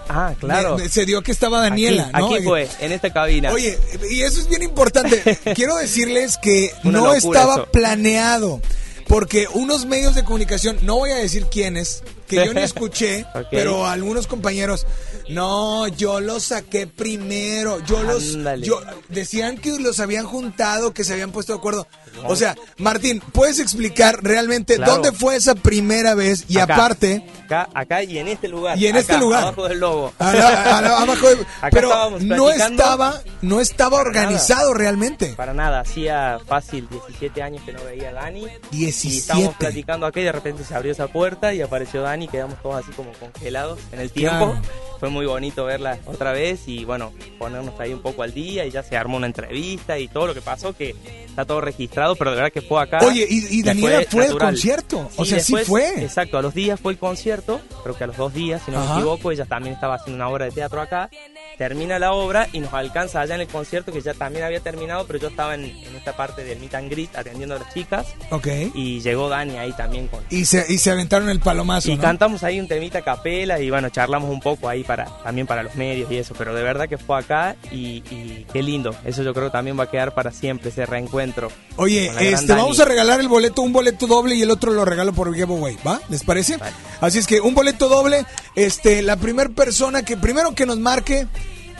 Ah, claro. me- me- se dio que estaba Daniela, aquí, ¿no? Aquí fue, en esta cabina. Oye, y eso es bien importante. [laughs] Quiero decirles que no estaba eso. planeado. Porque unos medios de comunicación, no voy a decir quiénes, que yo ni [laughs] escuché, pero algunos compañeros, no, yo los saqué primero, yo los, yo, decían que los habían juntado, que se habían puesto de acuerdo. O sea, Martín, ¿puedes explicar realmente Claro. dónde fue esa primera vez? Y Acá. aparte, Acá, acá y en este lugar. Y en este acá, lugar. Abajo del logo. a la- a la- abajo de- pero no estaba, no estaba Para nada. organizado realmente. Para nada, hacía fácil 17 años que no veía a Dani. Y 17. estábamos platicando acá y de repente se abrió esa puerta y apareció Dani, quedamos todos así como congelados en el tiempo. Claro. Fue muy bonito verla otra vez y bueno, ponernos ahí un poco al día y ya se armó una entrevista y todo lo que pasó, que está todo registrado, pero de verdad que fue acá. Oye, y, y Daniela fue, al natural. concierto. O sea, sí fue. Exacto, a los días fue el concierto, creo que a los dos días, si no Ajá. me equivoco, ella también estaba haciendo una obra de teatro acá. Termina la obra y nos alcanza allá en el concierto, que ya también había terminado, pero yo estaba en, en esta parte del meet and greet atendiendo a las chicas. Ok. Y llegó Dani ahí también con. Y se, y se aventaron el palomazo, Y ¿no? cantamos ahí un temita a capela y bueno, charlamos un poco ahí para también para los medios y eso, pero de verdad que fue acá y, y qué lindo. Eso yo creo que también va a quedar para siempre, ese reencuentro. Oye, este, vamos a regalar el boleto, un boleto doble y el otro lo regalo por giveaway, ¿va? ¿Les parece? Así es que un boleto doble, este, la primera persona que, primero que nos marque,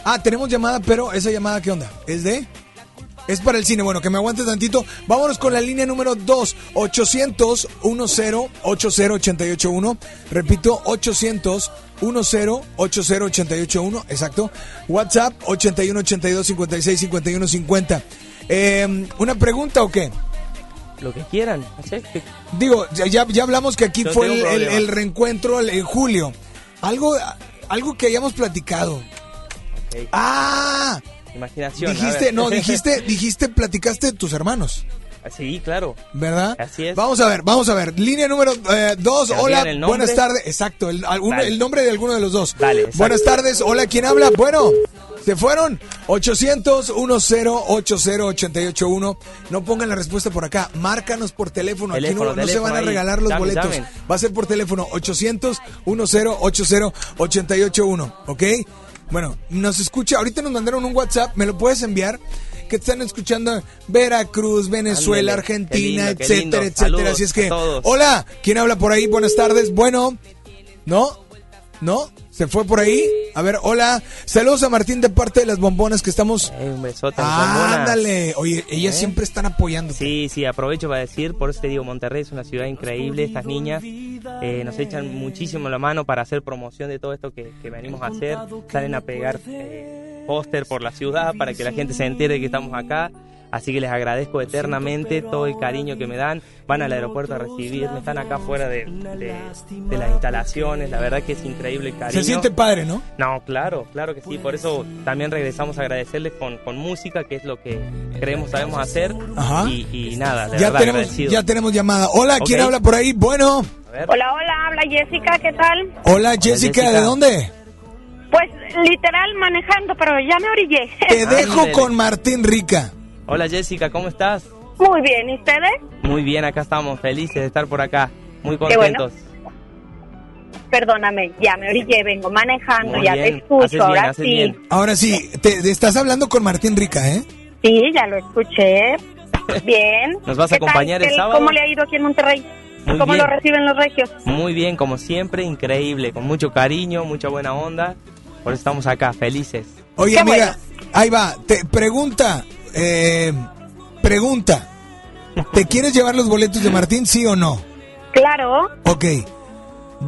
ah, tenemos llamada, pero esa llamada, ¿qué onda? ¿Es de? Es para el cine, bueno, que me aguante tantito. Vámonos con la línea número 2, 800 10 80 881. Repito, 800 10 80 881, exacto. WhatsApp 81 82 56 51 50. Eh, ¿Una pregunta o qué? Lo que quieran, Digo, ya, ya, hablamos que aquí No fue el, el- el reencuentro en julio. Algo, algo que hayamos platicado. Ah, Imaginación. dijiste, no, [laughs] dijiste, dijiste, platicaste de tus hermanos, Sí, claro. ¿verdad? Así es. Vamos a ver, vamos a ver. Línea número 2, ¿Que nos hola, buenas tardes. Exacto, el, alguno- Dale. el nombre de alguno de los dos. Dale, buenas tardes, hola, ¿quién habla? Bueno, se fueron. 800 10 80 881. No pongan la respuesta por acá, márcanos por teléfono. Aquí no, se van a regalar los Llamen, boletos. llamen. Va a ser por teléfono 800 10 80 881, ¿ok? Bueno, nos escucha, ahorita nos mandaron un WhatsApp, ¿me lo puedes enviar? Que te están escuchando Veracruz, Venezuela, Argentina, lindo, etcétera, etcétera. Así es que, hola, ¿quién habla por ahí? Buenas tardes. Bueno, ¿no? ¿No? ¿Se fue por ahí? A ver, hola. Saludos a Martín de parte de las bombonas que estamos... Un besote. a las bombonas. Ándale. Oye, ellas ¿Eh? siempre están apoyando. Sí, sí, aprovecho para decir, por eso te digo, Monterrey es una ciudad increíble, estas niñas eh, nos echan muchísimo la mano para hacer promoción de todo esto que, que venimos a hacer, salen a pegar eh, póster por la ciudad para que la gente se entere que estamos acá, así que les agradezco eternamente todo el cariño que me dan, van al aeropuerto a recibirme, están acá fuera de, de- de las instalaciones, la verdad que es increíble el cariño. Se siente padre, ¿no? No, claro, claro que sí. Por eso también regresamos a agradecerles con, con música, que es lo que creemos sabemos hacer. Ajá. Y, y nada, de Ya verdad tenemos, agradecido. ya tenemos llamada. Hola, ¿quién habla por ahí? Bueno. Hola, hola, habla Jessica, ¿qué tal? Hola, Jessica, Jessica. ¿de dónde? Pues literal manejando, pero ya me orillé. Te dejo Ándele. con Martín Rica. Hola Jessica, ¿cómo estás? Muy bien, ¿y ustedes? Muy bien, acá estamos, felices de estar por acá. Muy bueno. contentos. Perdóname, ya me orillé, vengo manejando, Muy ya bien, te escucho, haces ahora sí. bien. Ahora sí, te, te estás hablando con Martín Rica, ¿eh? Sí, ya lo escuché. Bien. [laughs] ¿Nos vas a ¿Qué tal? acompañar el ¿Qué- sábado? ¿Cómo le ha ido aquí en Monterrey? Muy ¿Cómo bien. lo reciben los regios? Muy bien, como siempre, increíble, con mucho cariño, mucha buena onda. Por eso estamos acá, felices. Oye, Qué amiga, ahí va. Te pregunta, eh, pregunta. ¿Te [laughs] quieres llevar los boletos de Martín, sí o no? Claro. Ok.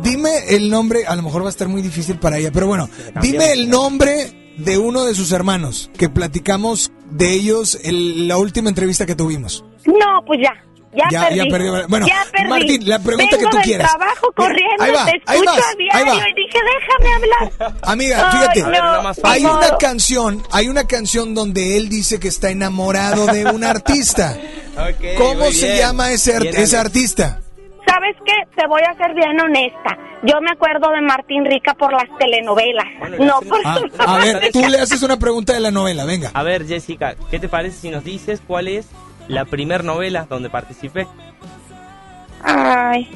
Dime el nombre, a lo mejor va a estar muy difícil para ella, pero bueno, dime el nombre de uno de sus hermanos que platicamos de ellos en la última entrevista que tuvimos. No, pues ya. Ya, Ya- perdí. ya perdió. Bueno, Ya perdí. Martín, la pregunta Vengo que tú del quieras. trabajo corriendo, Ahí va, te ahí escucho vas, a ahí diario va. y dije, déjame hablar. Amiga, Ay, fíjate, no, hay una canción, hay una canción donde él dice que está enamorado de un artista. [laughs] ¿Cómo se bien. ese, art- Bien, ese artista? ¿Sabes qué? Te voy a ser bien honesta. Yo me acuerdo de Martín Rica por las telenovelas. no por Ah, a ver, tú le haces una pregunta de la novela, venga. A ver, Jessica, ¿qué te parece si nos dices cuál es la primer novela donde participé? Ay.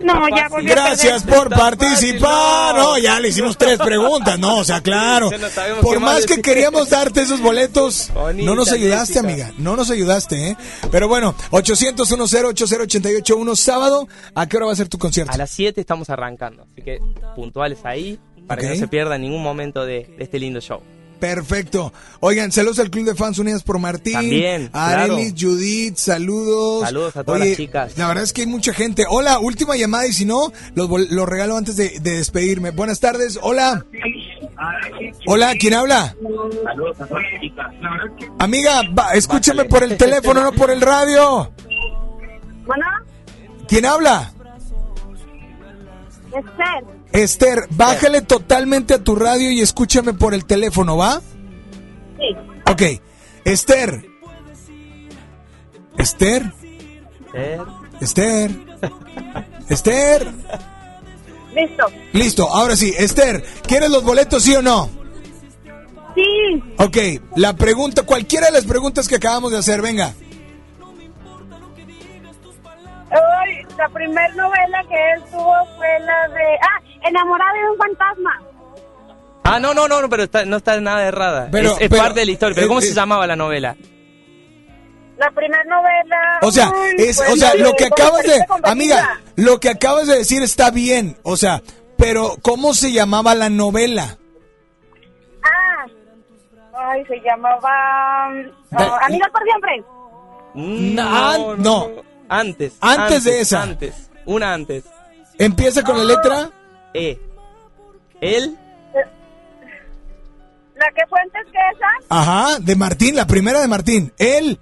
No, ya volví Gracias por participar. No, ya le hicimos tres preguntas, no, o sea, claro. Ya no sabemos Por más más que queríamos darte esos boletos, Bonita, no nos ayudaste, Jessica. amiga. No nos ayudaste, ¿eh? Pero bueno, 800 10 80881 sábado. ¿A qué hora va a ser tu concierto? A las 7 estamos arrancando, así que puntuales ahí para que no se pierda ningún momento de, de este lindo show. Perfecto. Oigan, saludos al Club de Fans Unidas por Martín. También, A claro. Arelis, Judith, saludos. Saludos a todas Oye, las chicas. La verdad es que hay mucha gente. Hola, última llamada y si no, los, los regalo antes de, de despedirme. Buenas tardes. Hola. Hola, ¿quién habla? Amiga, va, escúchame por el teléfono, no por el radio. Bueno, ¿Quién habla? Esther. Esther, bájale totalmente a tu radio y escúchame por el teléfono, ¿va? Sí. Ok. Esther. Esther. Eh, Esther. [laughs] Esther. Listo. Listo, ahora sí. Esther, ¿quieres los boletos, sí o no? Sí. Ok, la pregunta, cualquiera de las preguntas que acabamos de hacer, venga. Ay, la primera novela que él tuvo fue la de... Ah, Enamorada de un fantasma. Ah, no, no, no, no, pero está- no está nada errada. Pero- es es pero- parte de la historia. ¿Pero eh, cómo eh, se llamaba la novela? La primera novela... O sea, uy, es, o sea, lo que acabas de, amiga, lo que acabas de decir está bien, o sea, pero ¿cómo se llamaba la novela? Ah. Ay, se llamaba... Oh, Amigas por siempre. No, no. Antes. Antes de esa. Antes. Una antes. Empieza con la letra E. Él. La que fue antes que esa. Ajá, de Martín, la primera de Martín. Él,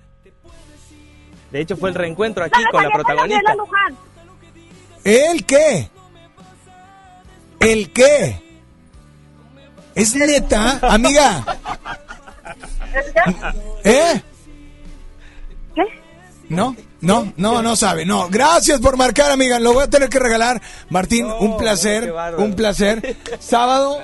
De hecho, fue el reencuentro aquí La con la protagonista. ¿el qué? ¿El qué? ¿Es neta, amiga? ¿Eh? ¿Qué? No, no, no, no sabe, no. Gracias por marcar, amiga. Lo voy a tener que regalar. Martín, un placer, un placer. Sábado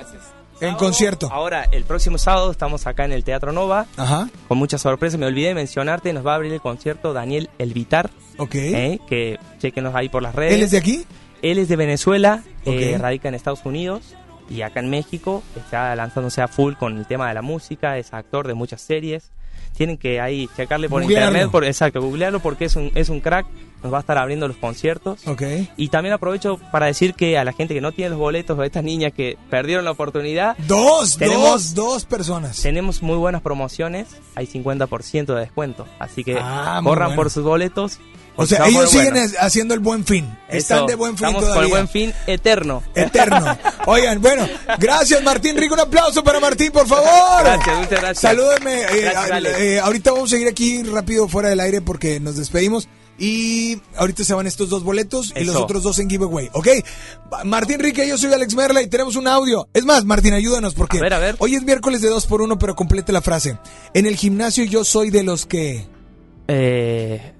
en concierto. Ahora, el próximo sábado estamos acá en el Teatro Nova. Ajá. Con mucha sorpresa. Me olvidé de mencionarte, nos va a abrir el concierto Daniel Elvitar. Ok. eh, que chequenos ahí por las redes. ¿Él es de aquí? Él es de Venezuela, eh, Ok. radica en Estados Unidos y acá en México. Está lanzándose a full con el tema de la música, es actor de muchas series. Tienen que ahí checarle por Googlearlo. internet, por, exacto, googlearlo porque es un, es un crack, nos va a estar abriendo los conciertos. Ok. Y también aprovecho para decir que a la gente que no tiene los boletos o a estas niñas que perdieron la oportunidad, Dos, Tenemos- dos, dos personas. tenemos muy buenas promociones, hay 50% de descuento, así que Ah, corran bueno. por sus boletos. O sea, ellos siguen bueno. haciendo el buen fin. Están de buen fin Estamos todavía. con el buen fin eterno. Eterno. [laughs] Oigan, bueno, gracias Martín Rico, un aplauso para Martín, por favor. Gracias, muchas gracias. Salúdenme. eh, Gracias, Alex. eh, ahorita vamos a seguir aquí rápido fuera del aire porque nos despedimos. Y ahorita se van estos dos boletos y los otros dos en giveaway, ¿ok? Martín Rique, yo soy Alex Merla y tenemos un audio. Es más, Martín, ayúdanos porque A ver, a ver. hoy es miércoles de dos por uno, pero complete la frase. En el gimnasio yo soy de los que... Eh,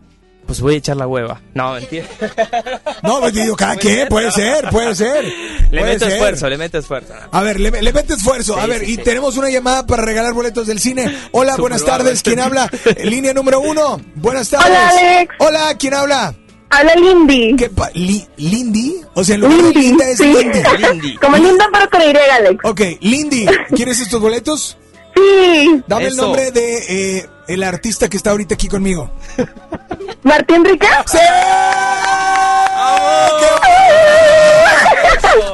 pues voy a echar la hueva. No, mentira. [laughs] No, pues digo, cada quien, puede ser, puede ser. Le puede meto ser. esfuerzo, le meto esfuerzo. A ver, le, le mete esfuerzo. a Sí, ver, sí, y sí. tenemos una llamada para regalar boletos del cine. Hola, buenas tardes. ¿Quién [laughs] habla? Línea número uno. Buenas tardes. Hola, Alex. Hola, ¿quién habla? Habla Lindy. ¿Qué pa- Li- ¿Lindy? O sea, de Lindy, Linda es sí. Lindy. [laughs] Lindy. Como linda pero con Y, Alex. Ok, Lindy, ¿quieres estos boletos? Sí. Dame el nombre de eh, el artista que está ahorita aquí conmigo. Martín Rica. ¡Sí!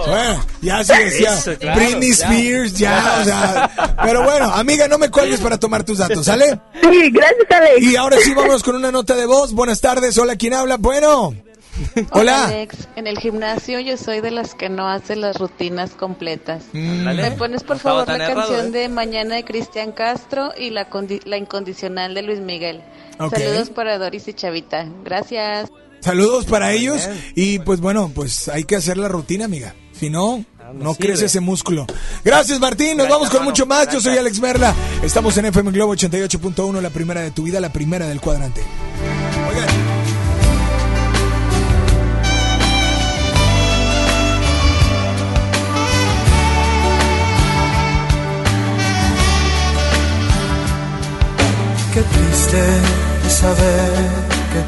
Bueno, ya se decía Eso, claro, Britney ya. Spears, ya, o sea. Pero bueno, amiga, no me cuelgues para tomar tus datos, ¿sale? Sí, gracias, Alex. Y ahora sí, vámonos con una nota de voz. Buenas tardes, hola, ¿quién habla? Bueno. Hola. Alex, en el gimnasio yo soy de las que no hace las rutinas completas. Mm. ¿Me pones por favor la errado, canción ¿eh? de Mañana de Cristian Castro y la, condi- la incondicional de Luis Miguel? Saludos para Doris y Chavita. Gracias. Saludos para ellos y pues bueno, pues hay que hacer la rutina, amiga. Si no, no crece ese músculo. Gracias, Martín. Nos vamos con mucho más. Yo soy Alex Merla. Estamos en FM Globo 88.1, la primera de tu vida, la primera del cuadrante. Oigan. Qué triste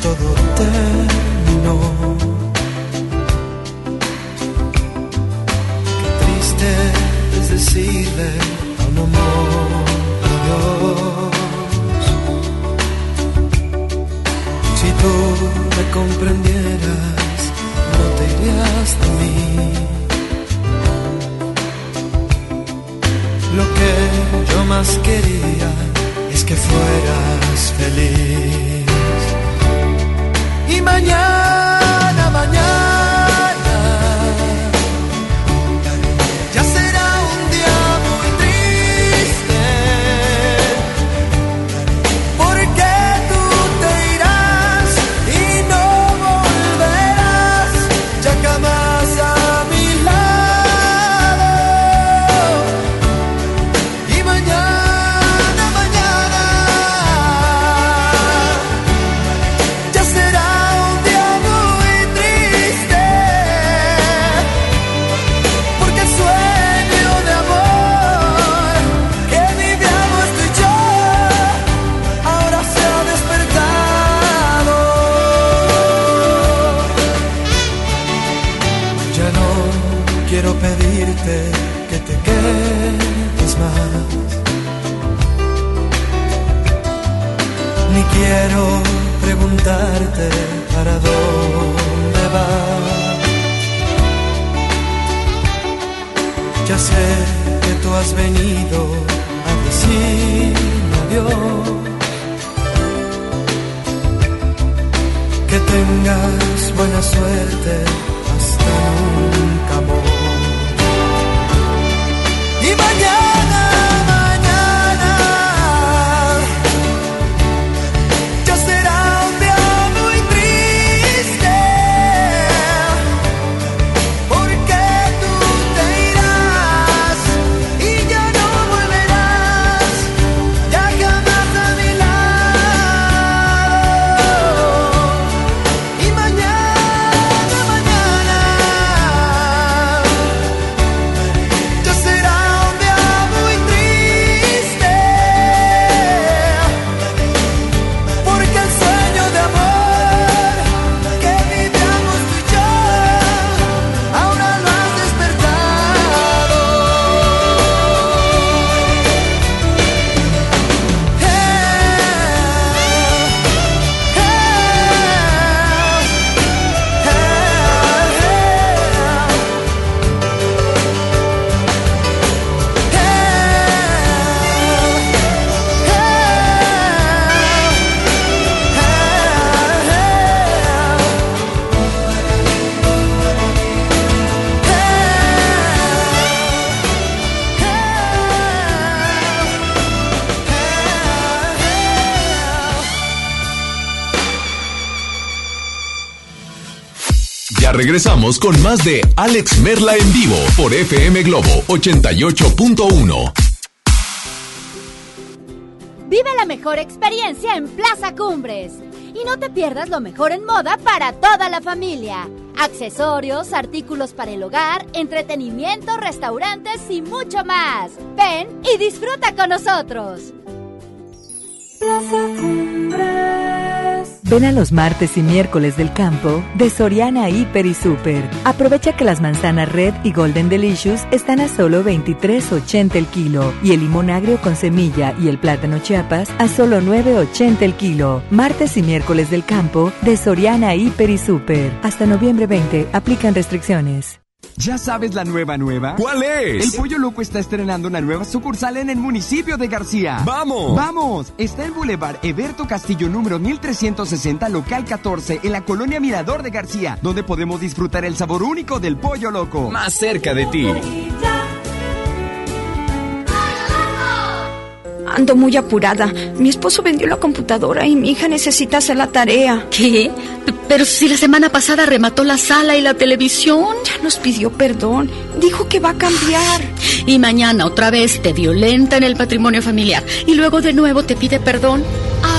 todo terminó. Qué triste es decirle a un amor adiós. Si tú me comprendieras, no te irías de mí. Lo que yo más quería que fueras feliz. Y mañana, que tú has venido a decirme adiós. Que tengas buena suerte hasta nunca regresamos con más de Alex Merla en vivo por FM Globo 88.1. Vive la mejor experiencia en Plaza Cumbres. Y no te pierdas lo mejor en moda para toda la familia. Accesorios, artículos para el hogar, entretenimiento, restaurantes y mucho más. Ven y disfruta con nosotros. Plaza Cumbres. Ven a los martes y miércoles del campo de Soriana Hiper y Super. Aprovecha que las manzanas Red y Golden Delicious están a solo 23.80 el kilo y el limón agrio con semilla y el plátano Chiapas a solo 9.80 el kilo. Martes y miércoles del campo de Soriana Hiper y Super. Hasta noviembre 20 aplican restricciones. ¿Ya sabes la nueva nueva? ¿Cuál es? El Pollo Loco está estrenando una nueva sucursal en el municipio de García. ¡Vamos! ¡Vamos! Está en Boulevard Eberto Castillo número 1360, local 14, en la colonia Mirador de García, donde podemos disfrutar el sabor único del Pollo Loco. Más cerca de ti. Ando muy apurada. Mi esposo vendió la computadora y mi hija necesita hacer la tarea. ¿Qué? P- Pero si la semana pasada remató la sala y la televisión. Ya nos pidió perdón. Dijo que va a cambiar. Y mañana otra vez te violenta en el patrimonio familiar. Y luego de nuevo te pide perdón.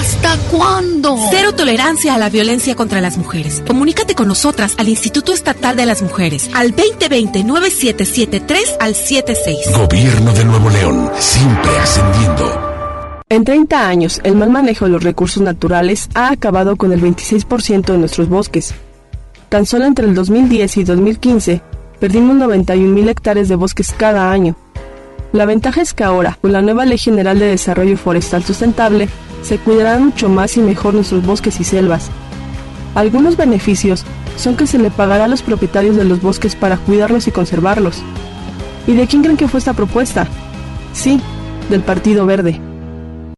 ¿Hasta cuándo? Cero tolerancia a la violencia contra las mujeres. Comunícate con nosotras al Instituto Estatal de las Mujeres al 2020-9773 al 76. Gobierno de Nuevo León, siempre ascendiendo. En 30 años, el mal manejo de los recursos naturales ha acabado con el 26% de nuestros bosques. Tan solo entre el 2010 y 2015, perdimos 91.000 hectáreas de bosques cada año. La ventaja es que ahora, con la nueva Ley General de Desarrollo Forestal Sustentable, se cuidarán mucho más y mejor nuestros bosques y selvas. Algunos beneficios son que se le pagará a los propietarios de los bosques para cuidarlos y conservarlos. ¿Y de quién creen que fue esta propuesta? Sí, del Partido Verde.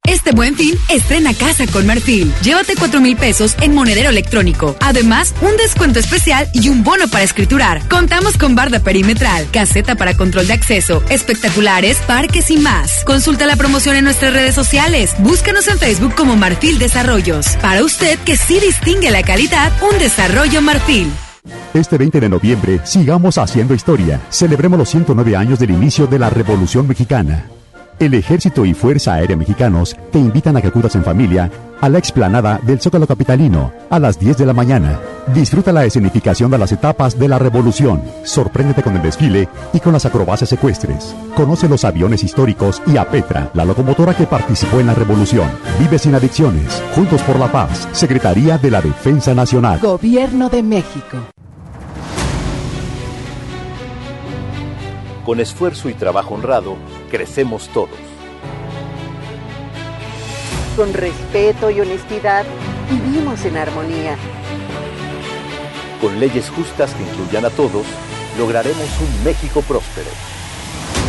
Este buen fin, estrena casa con Marfil. Llévate 4 mil pesos en monedero electrónico. Además, un descuento especial y un bono para escriturar. Contamos con barda perimetral, caseta para control de acceso, espectaculares, parques y más. Consulta la promoción en nuestras redes sociales. Búscanos en Facebook como Marfil Desarrollos. Para usted que sí distingue la calidad, un desarrollo Marfil. Este 20 de noviembre, sigamos haciendo historia. Celebremos los 109 años del inicio de la Revolución Mexicana. El Ejército y Fuerza Aérea Mexicanos te invitan a que acudas en familia a la explanada del Zócalo Capitalino a las 10 de la mañana. Disfruta la escenificación de las etapas de la revolución. Sorpréndete con el desfile y con las acrobacias ecuestres. Conoce los aviones históricos y a Petra, la locomotora que participó en la revolución. Vive sin adicciones. Juntos por la paz. Secretaría de la Defensa Nacional. Gobierno de México. Con esfuerzo y trabajo honrado, crecemos todos. Con respeto y honestidad, vivimos en armonía. Con leyes justas que incluyan a todos, lograremos un México próspero.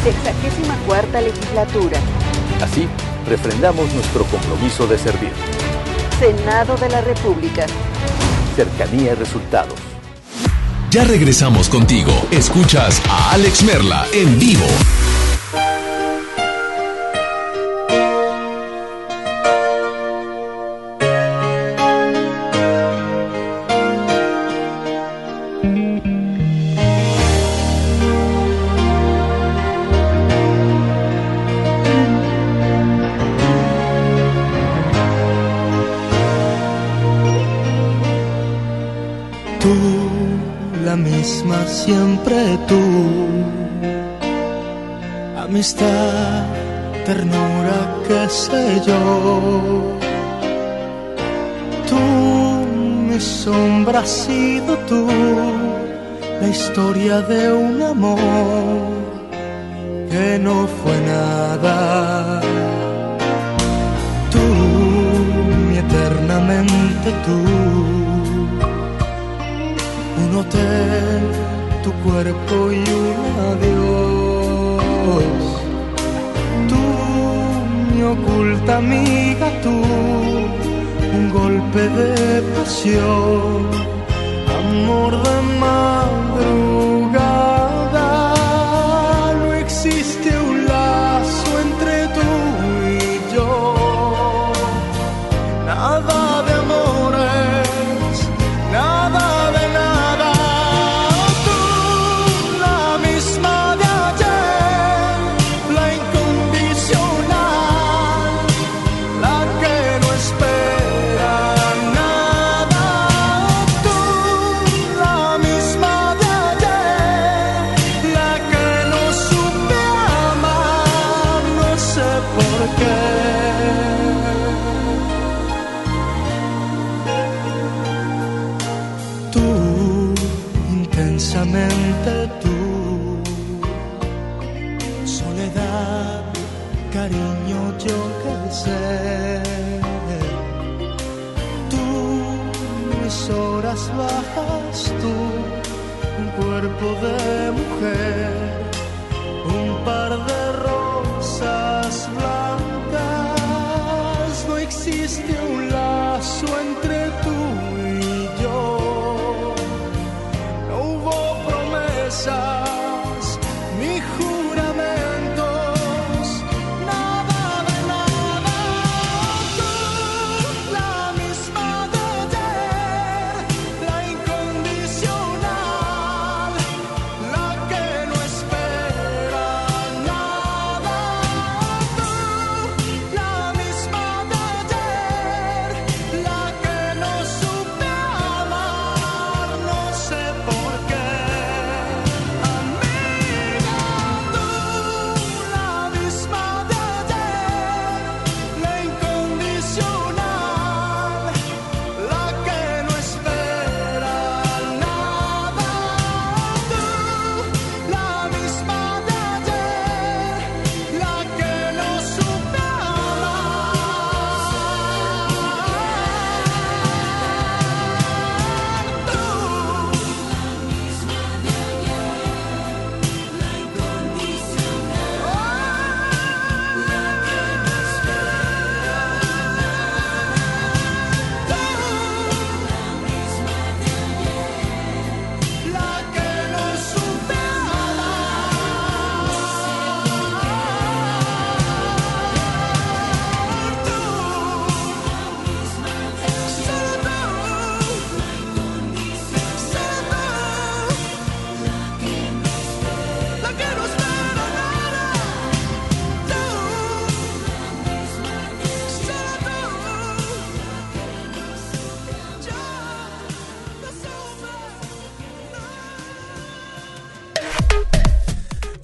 Sexagésima cuarta legislatura. Así, refrendamos nuestro compromiso de servir. Senado de la República. Cercanía y resultados. Ya regresamos contigo. Escuchas a Alex Merla en vivo. Sé. Tú, mi sombra has sido tú. La historia de un amor que no fue nada. Tú, mi eternamente tú un hotel, tu cuerpo y un adiós. Oculta amiga, tú, un golpe de pasión, amor de madrugada.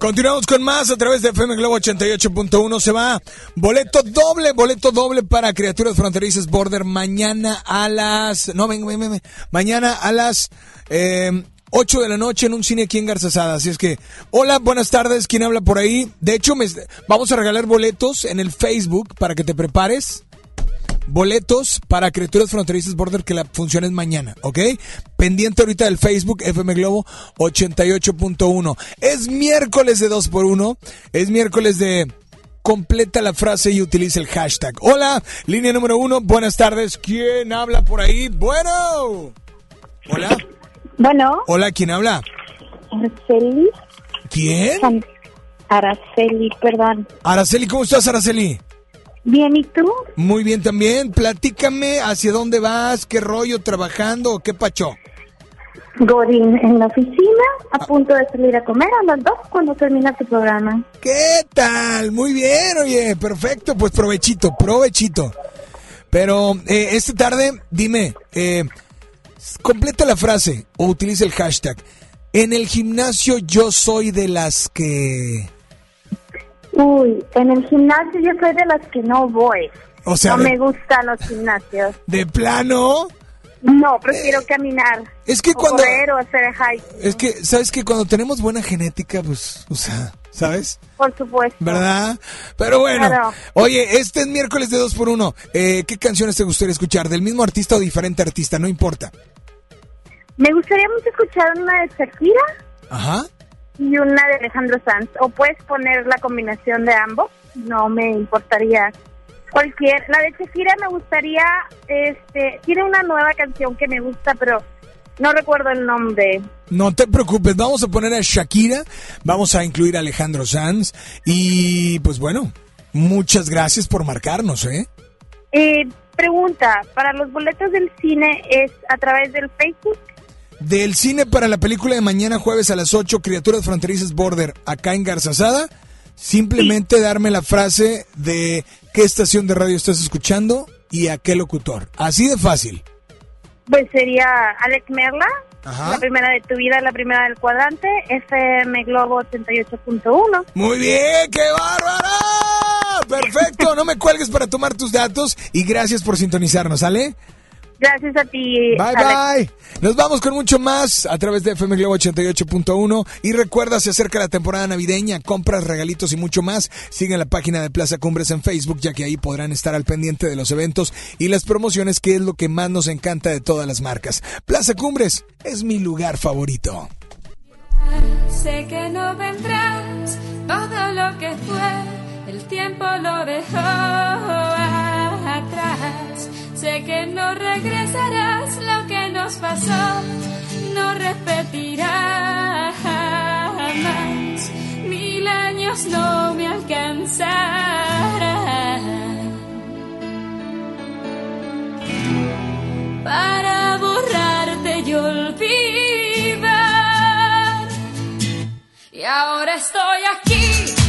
Continuamos con más a través de FM Globo 88.1. Se va boleto doble, boleto doble para Criaturas Fronterizas Border mañana a las... No, ven, ven, ven. Mañana a las eh, 8 de la noche en un cine aquí en Garzazada. Así es que, hola, buenas tardes. ¿Quién habla por ahí? De hecho, me, vamos a regalar boletos en el Facebook para que te prepares. Boletos para Criaturas Fronterizas Border que la función es mañana, ¿ok? Pendiente ahorita del Facebook FM Globo 88.1. Es miércoles de 2x1. Es miércoles de completa la frase y utiliza el hashtag. Hola, línea número uno. Buenas tardes. ¿Quién habla por ahí? Bueno. Hola. Bueno, Hola, ¿quién habla? Araceli. ¿Quién? Araceli, perdón. Araceli, ¿cómo estás, Araceli? Bien, ¿y tú? Muy bien también. Platícame hacia dónde vas, qué rollo, trabajando o qué pacho. Godín, en la oficina, a punto de salir a comer a las dos cuando termina tu programa. ¿Qué tal? Muy bien, oye, perfecto, pues provechito, provechito. Pero eh, esta tarde, dime, eh, completa la frase o utiliza el hashtag. En el gimnasio yo soy de las que... Uy, en el gimnasio yo soy de las que no voy. O sea, no de- me gustan los gimnasios. De plano, No, prefiero caminar. es que o cuando- correr o hacer hiking. es que, ¿sabes que Cuando tenemos buena genética, pues, o sea, ¿sabes? Por supuesto. ¿Verdad? Pero bueno, Claro. oye, este es miércoles de 2 por 1 Eh, ¿Qué canciones te gustaría escuchar? ¿Del mismo artista o diferente artista? No importa. Me gustaría mucho escuchar una de Shakira Ajá. Y una de Alejandro Sanz. O puedes poner la combinación de ambos. No me importaría cualquier. La de Shakira me gustaría, este, tiene una nueva canción que me gusta, pero no recuerdo el nombre. No te preocupes, vamos a poner a Shakira, vamos a incluir a Alejandro Sanz y pues bueno, muchas gracias por marcarnos, ¿eh? Eh, pregunta, para los boletos del cine es a través del Facebook. Del cine para la película de mañana jueves a las 8, Criaturas Fronterizas Border, acá en Garzazada, simplemente darme la frase de qué estación de radio estás escuchando y a qué locutor. Así de fácil. Pues sería Alex Merla, Ajá. la primera de tu vida, la primera del cuadrante, FM Globo 88.1. Muy bien, qué bárbara. Perfecto, no me cuelgues para tomar tus datos y gracias por sintonizarnos, ¿sale? Gracias a ti. Bye Alex. bye. Nos vamos con mucho más a través de FM Globo 88.1 y recuerda se acerca la temporada navideña, compras, regalitos y mucho más. Sigue la página de Plaza Cumbres en Facebook ya que ahí podrán estar al pendiente de los eventos y las promociones que es lo que más nos encanta de todas las marcas. Plaza Cumbres es mi lugar favorito. Sé que no vendrás, todo lo que fue, el tiempo lo dejó. Sé que no regresarás, lo que nos pasó no repetirá jamás. Mil años no me alcanzarán para borrarte y olvidar. Y ahora estoy aquí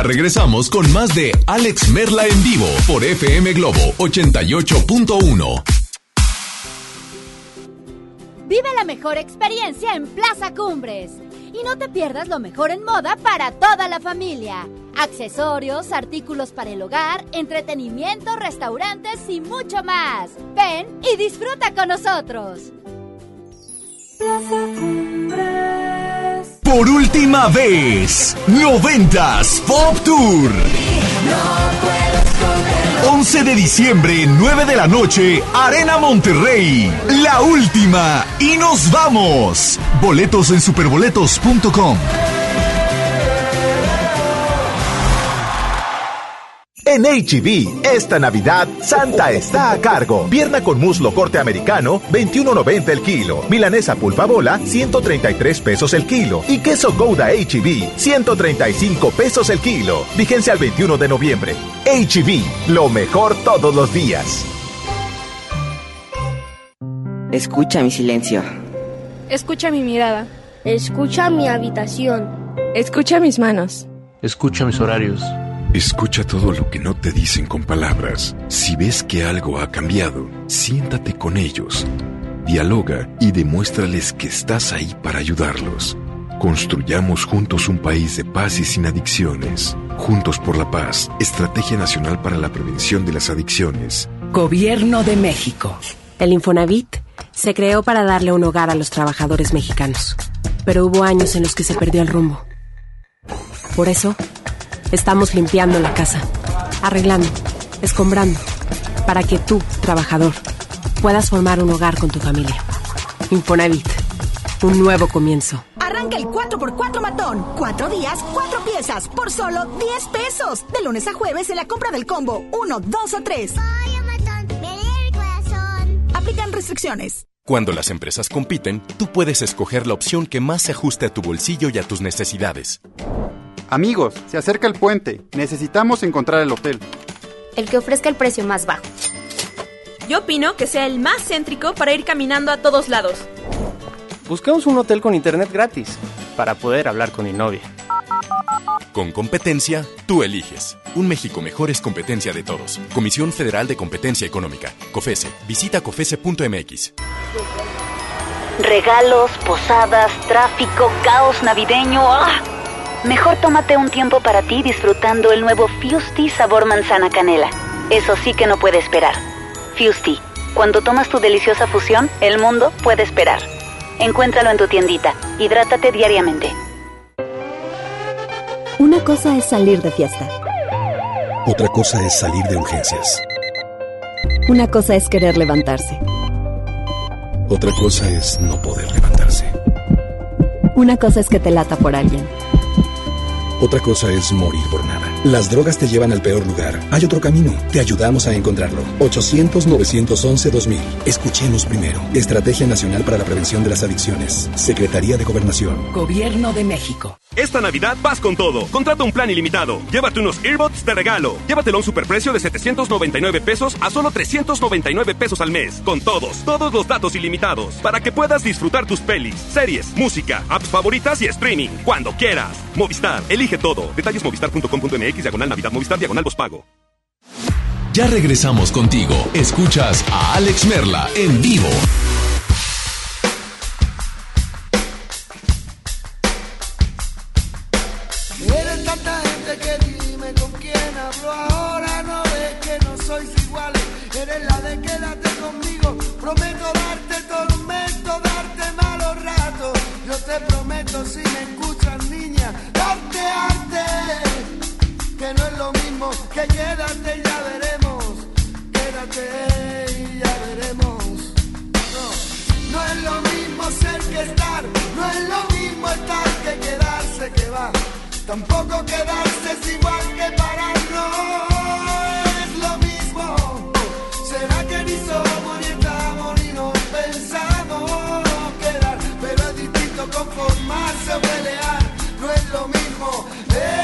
Ya regresamos con más de Alex Merla en vivo por FM Globo 88.1. Vive la mejor experiencia en Plaza Cumbres. Y no te pierdas lo mejor en moda para toda la familia. Accesorios, artículos para el hogar, entretenimiento, restaurantes y mucho más. Ven y disfruta con nosotros. Plaza Cumbres. Por última vez, 90s Pop Tour. 11 de diciembre, 9 de la noche, Arena Monterrey. La última. Y nos vamos. Boletos en superboletos.com. En HB, esta Navidad, Santa está a cargo. Pierna con muslo corte americano, 21.90 el kilo. Milanesa pulpa bola, 133 pesos el kilo. Y queso Gouda HB, 135 pesos el kilo. Vigencia al 21 de noviembre. HB, lo mejor todos los días. Escucha mi silencio. Escucha mi mirada. Escucha mi habitación. Escucha mis manos. Escucha mis horarios. Escucha todo lo que no te dicen con palabras. Si ves que algo ha cambiado, siéntate con ellos. Dialoga y demuéstrales que estás ahí para ayudarlos. Construyamos juntos un país de paz y sin adicciones. Juntos por la paz, Estrategia Nacional para la Prevención de las Adicciones. Gobierno de México. El Infonavit se creó para darle un hogar a los trabajadores mexicanos. Pero hubo años en los que se perdió el rumbo. Por eso, Estamos limpiando la casa, arreglando, escombrando, para que tú, trabajador, puedas formar un hogar con tu familia. Infonavit, un nuevo comienzo. Arranca el 4x4 matón. Cuatro días, cuatro piezas, por solo 10 pesos. De lunes a jueves en la compra del combo 1, 2 o 3. Aplican restricciones. Cuando las empresas compiten, tú puedes escoger la opción que más se ajuste a tu bolsillo y a tus necesidades. Amigos, se acerca el puente. Necesitamos encontrar el hotel. El que ofrezca el precio más bajo. Yo opino que sea el más céntrico para ir caminando a todos lados. Buscamos un hotel con internet gratis para poder hablar con mi novia. Con competencia, tú eliges. Un México mejor es competencia de todos. Comisión Federal de Competencia Económica. COFESE. Visita COFESE.mx. Regalos, posadas, tráfico, caos navideño. ¡Ah! Mejor tómate un tiempo para ti disfrutando el nuevo Fusti sabor manzana canela. Eso sí que no puede esperar. Fusti, cuando tomas tu deliciosa fusión, el mundo puede esperar. Encuéntralo en tu tiendita. Hidrátate diariamente. Una cosa es salir de fiesta. Otra cosa es salir de urgencias. Una cosa es querer levantarse. Otra cosa es no poder levantarse. Una cosa es que te lata por alguien. Otra cosa es morir por nada. Las drogas te llevan al peor lugar. Hay otro camino. Te ayudamos a encontrarlo. 800-911-2000. Escuchemos primero. Estrategia Nacional para la Prevención de las Adicciones. Secretaría de Gobernación. Gobierno de México. Esta Navidad vas con todo. Contrata un plan ilimitado. Llévate unos earbuds de regalo. Llévatelo a un superprecio de 799 pesos a solo 399 pesos al mes. Con todos, todos los datos ilimitados. Para que puedas disfrutar tus pelis, series, música, apps favoritas y streaming. Cuando quieras. Movistar, elige todo. Detalles movistar.com.mx, diagonal Navidad, Movistar, diagonal pago. Ya regresamos contigo. Escuchas a Alex Merla en vivo. Eres tanta gente que dime con quién hablo ahora. No ves que no sois iguales. Eres la de quédate conmigo. Prometo darte tormento, darte malos ratos. Yo te prometo si me arte. Que no es lo mismo que quédate y ya veremos. Quédate y ya veremos. No, no es lo mismo ser que estar. No es lo mismo estar que quedarse que va. Tampoco quedarse es igual que parar, no es lo mismo. ¿Será que ni somos mismo,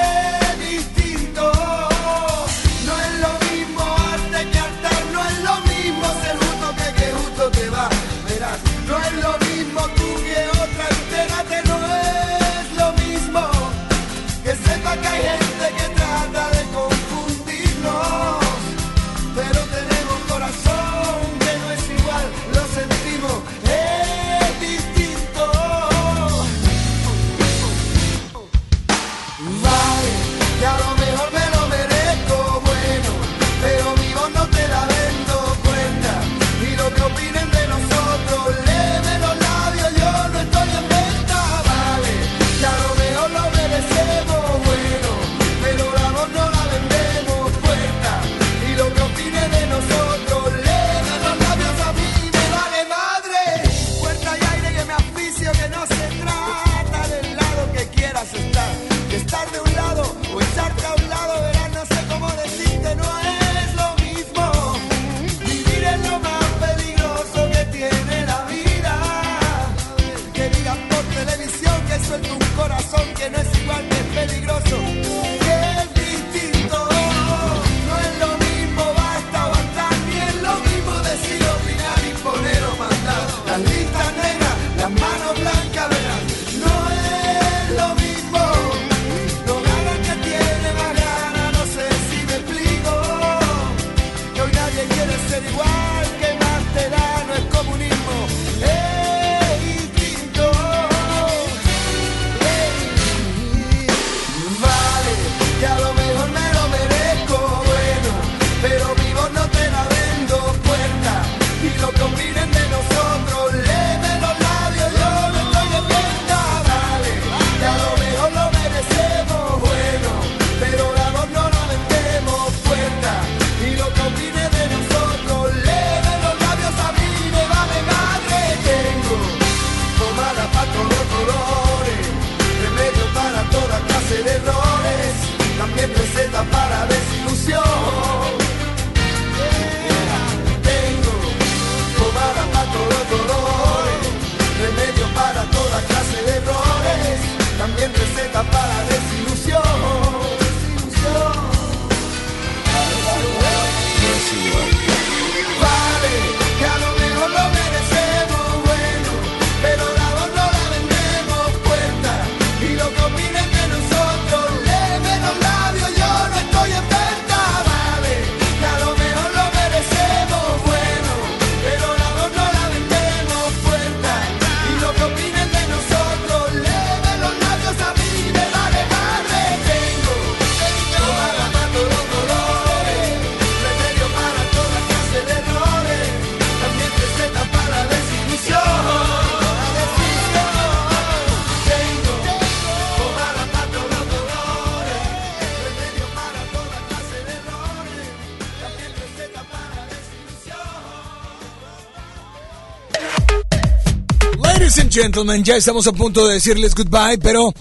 gentlemen, ya estamos a punto de decirles goodbye, pero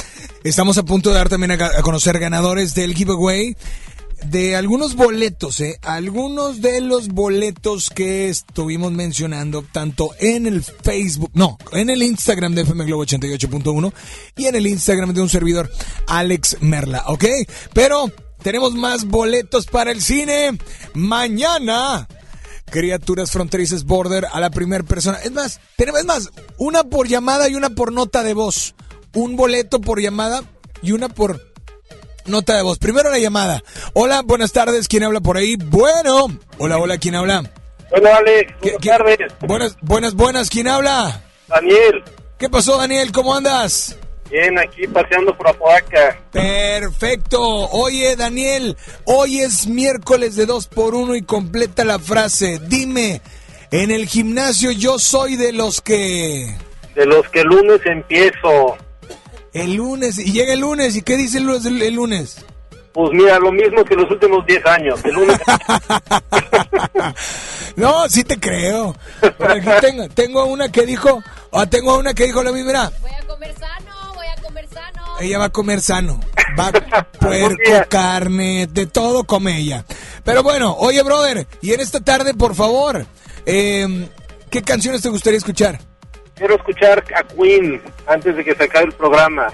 estamos a punto de dar también a, conocer ganadores del giveaway de algunos boletos, ¿eh? Algunos de los boletos que estuvimos mencionando tanto en el Facebook, no, en el Instagram de FM Globo 88.1 y en el Instagram de un servidor, Alex Merla, ¿ok? Pero tenemos más boletos para el cine. Mañana, Criaturas Fronterizas Border a la primera persona. Es más, tenemos es más, una por llamada y una por nota de voz. Un boleto por llamada y una por nota de voz. Primero la llamada. Hola, buenas tardes. ¿Quién habla por ahí? Bueno. Hola, hola, ¿quién habla? Hola, Alex. Buenas tardes. Buenas, buenas, buenas. ¿Quién habla? Daniel. ¿Qué pasó, Daniel? ¿Cómo andas? Bien, aquí paseando por Apodaca. Perfecto. Oye, Daniel, hoy es miércoles de 2 por 1 y completa la frase. Dime, en el gimnasio yo soy de los que... De los que el lunes empiezo. El lunes, y llega el lunes, ¿y qué dice el lunes? El lunes? Pues mira, lo mismo que los últimos 10 años. El lunes... [laughs] no, sí te creo. Por aquí tengo, tengo una que dijo, o tengo una que dijo la misma. Voy a comer sano, Ella va a comer sano. Va a [laughs] puerco, carne, de todo come ella. Pero bueno, oye, brother, y en esta tarde, por favor, eh, ¿qué canciones te gustaría escuchar? Quiero escuchar a Queen antes de que se acabe el programa.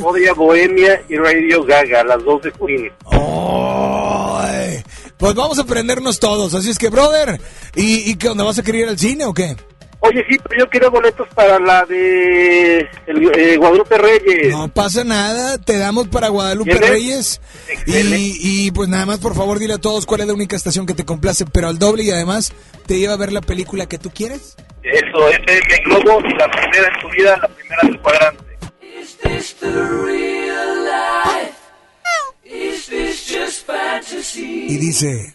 Podría Bohemia y Radio Gaga, las dos de Queen. Ay, pues vamos a aprendernos todos. Así es que, brother, ¿y, y qué onda? ¿Vas a querer ir al cine o qué? Oye, sí, pero yo quiero boletos para la de el, eh, Guadalupe Reyes. No pasa nada, te damos para Guadalupe Reyes. Y, y, pues nada más, por favor, dile a todos cuál es la única estación que te complace, pero al doble y además te lleva a ver la película que tú quieres. Eso, FM Globo y la primera en tu vida, la primera del cuadrante. Is this the real life? Is this just fantasy? Y dice...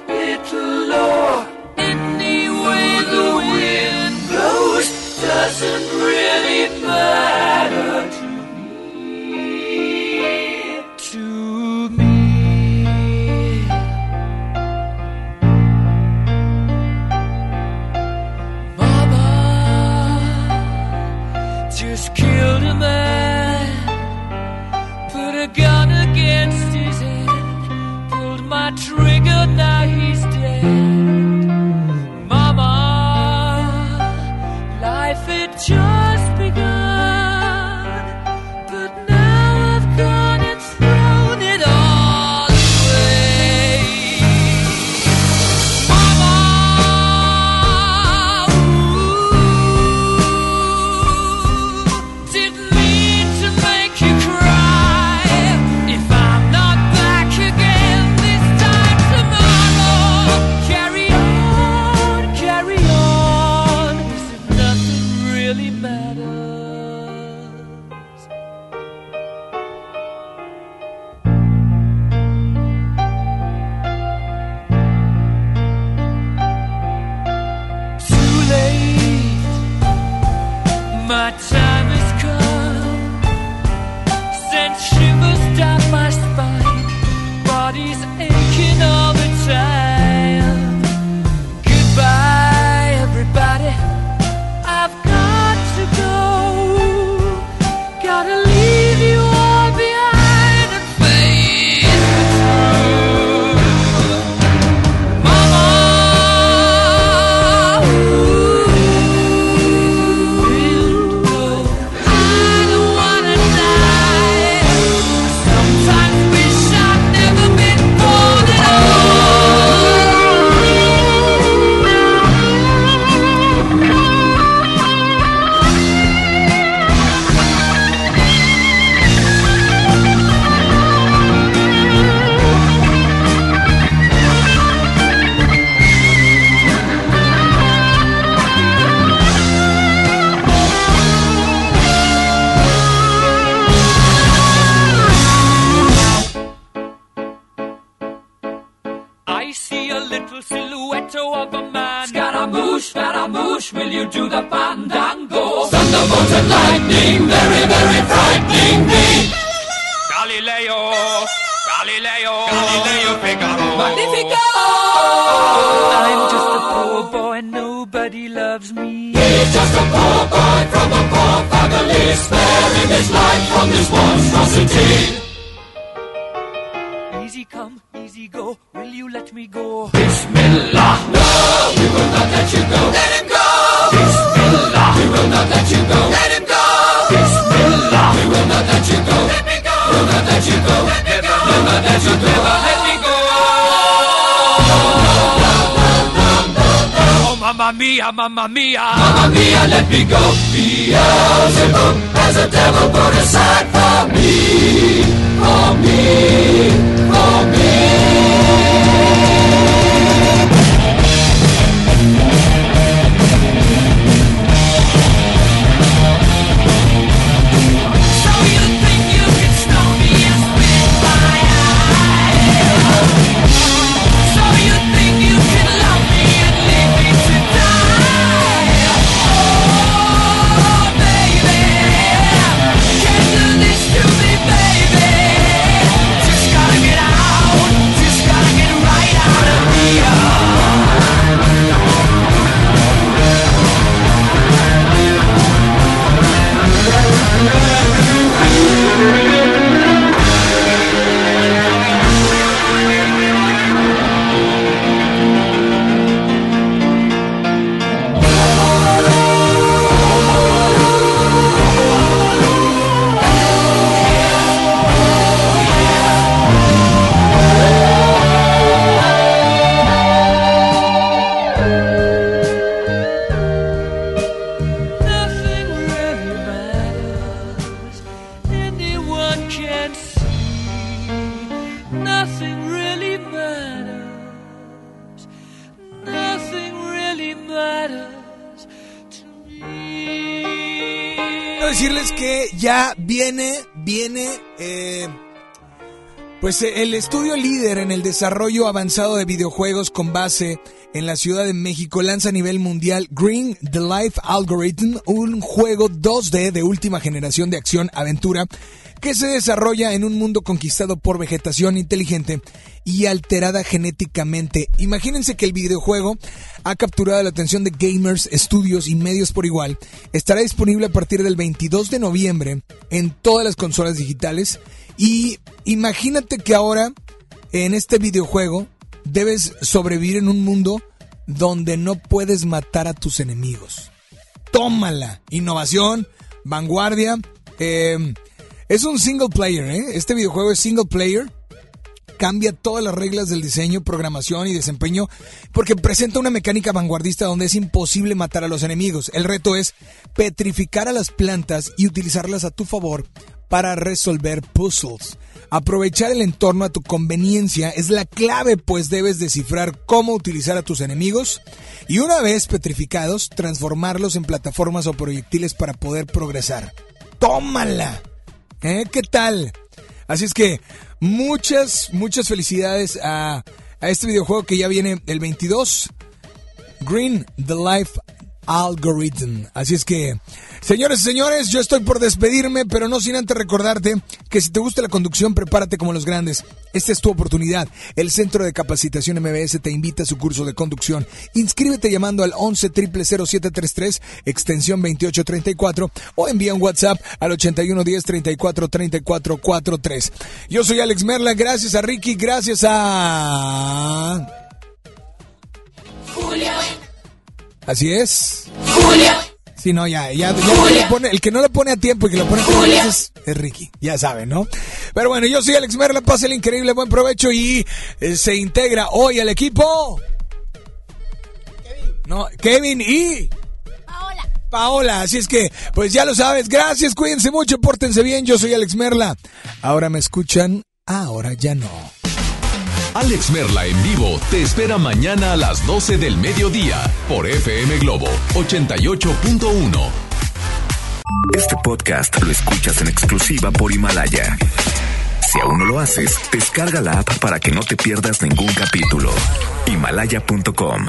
little low. Any way the wind blows doesn't really matter pues eh, el estudio líder en el desarrollo avanzado de videojuegos con base en la Ciudad de México lanza a nivel mundial Green the Life Algorithm, un juego 2D de última generación de acción-aventura que se desarrolla en un mundo conquistado por vegetación inteligente y alterada genéticamente. Imagínense que el videojuego ha capturado la atención de gamers, estudios y medios por igual. Estará disponible a partir del 22 de noviembre en todas las consolas digitales y imagínate que ahora en este videojuego debes sobrevivir en un mundo donde no puedes matar a tus enemigos. Tómala. Innovación, vanguardia. eh, es un single player, ¿eh? Este videojuego es single player. Cambia todas las reglas del diseño, programación y desempeño porque presenta una mecánica vanguardista donde es imposible matar a los enemigos. El reto es petrificar a las plantas y utilizarlas a tu favor para resolver puzzles. Aprovechar el entorno a tu conveniencia es la clave, pues debes descifrar cómo utilizar a tus enemigos y una vez petrificados, transformarlos en plataformas o proyectiles para poder progresar. ¡Tómala! ¿Eh? ¿Qué tal? Así es que muchas, muchas felicidades a, a este videojuego que ya viene el 22. Green the Life Algorithm. Así es que, señores y señores, yo estoy por despedirme, pero no sin antes recordarte que si te gusta la conducción, prepárate como los grandes. Esta es tu oportunidad. El Centro de Capacitación MBS te invita a su curso de conducción. Inscríbete llamando al 11 0733 extensión 2834 o envía un WhatsApp al 8110 34 34 43. Yo soy Alex Merla, gracias a Ricky, gracias a... Julio. Así es. Julio. Sí, no, ya, ya, el, pone- el que no lo pone a tiempo y que lo pone veces es Ricky, ya saben, ¿no? Pero bueno, yo soy Alex Merla, pase el increíble, buen provecho y eh, se integra hoy al equipo. No, Kevin y Paola. Paola, así es que, pues ya lo sabes, gracias, cuídense mucho, pórtense bien, yo soy Alex Merla. Ahora me escuchan, ahora ya no. Alex Merla en vivo te espera mañana a las 12 del mediodía por FM Globo 88.1. Este podcast lo escuchas en exclusiva por Himalaya. Si aún no lo haces, descarga la app para que no te pierdas ningún capítulo. Himalaya.com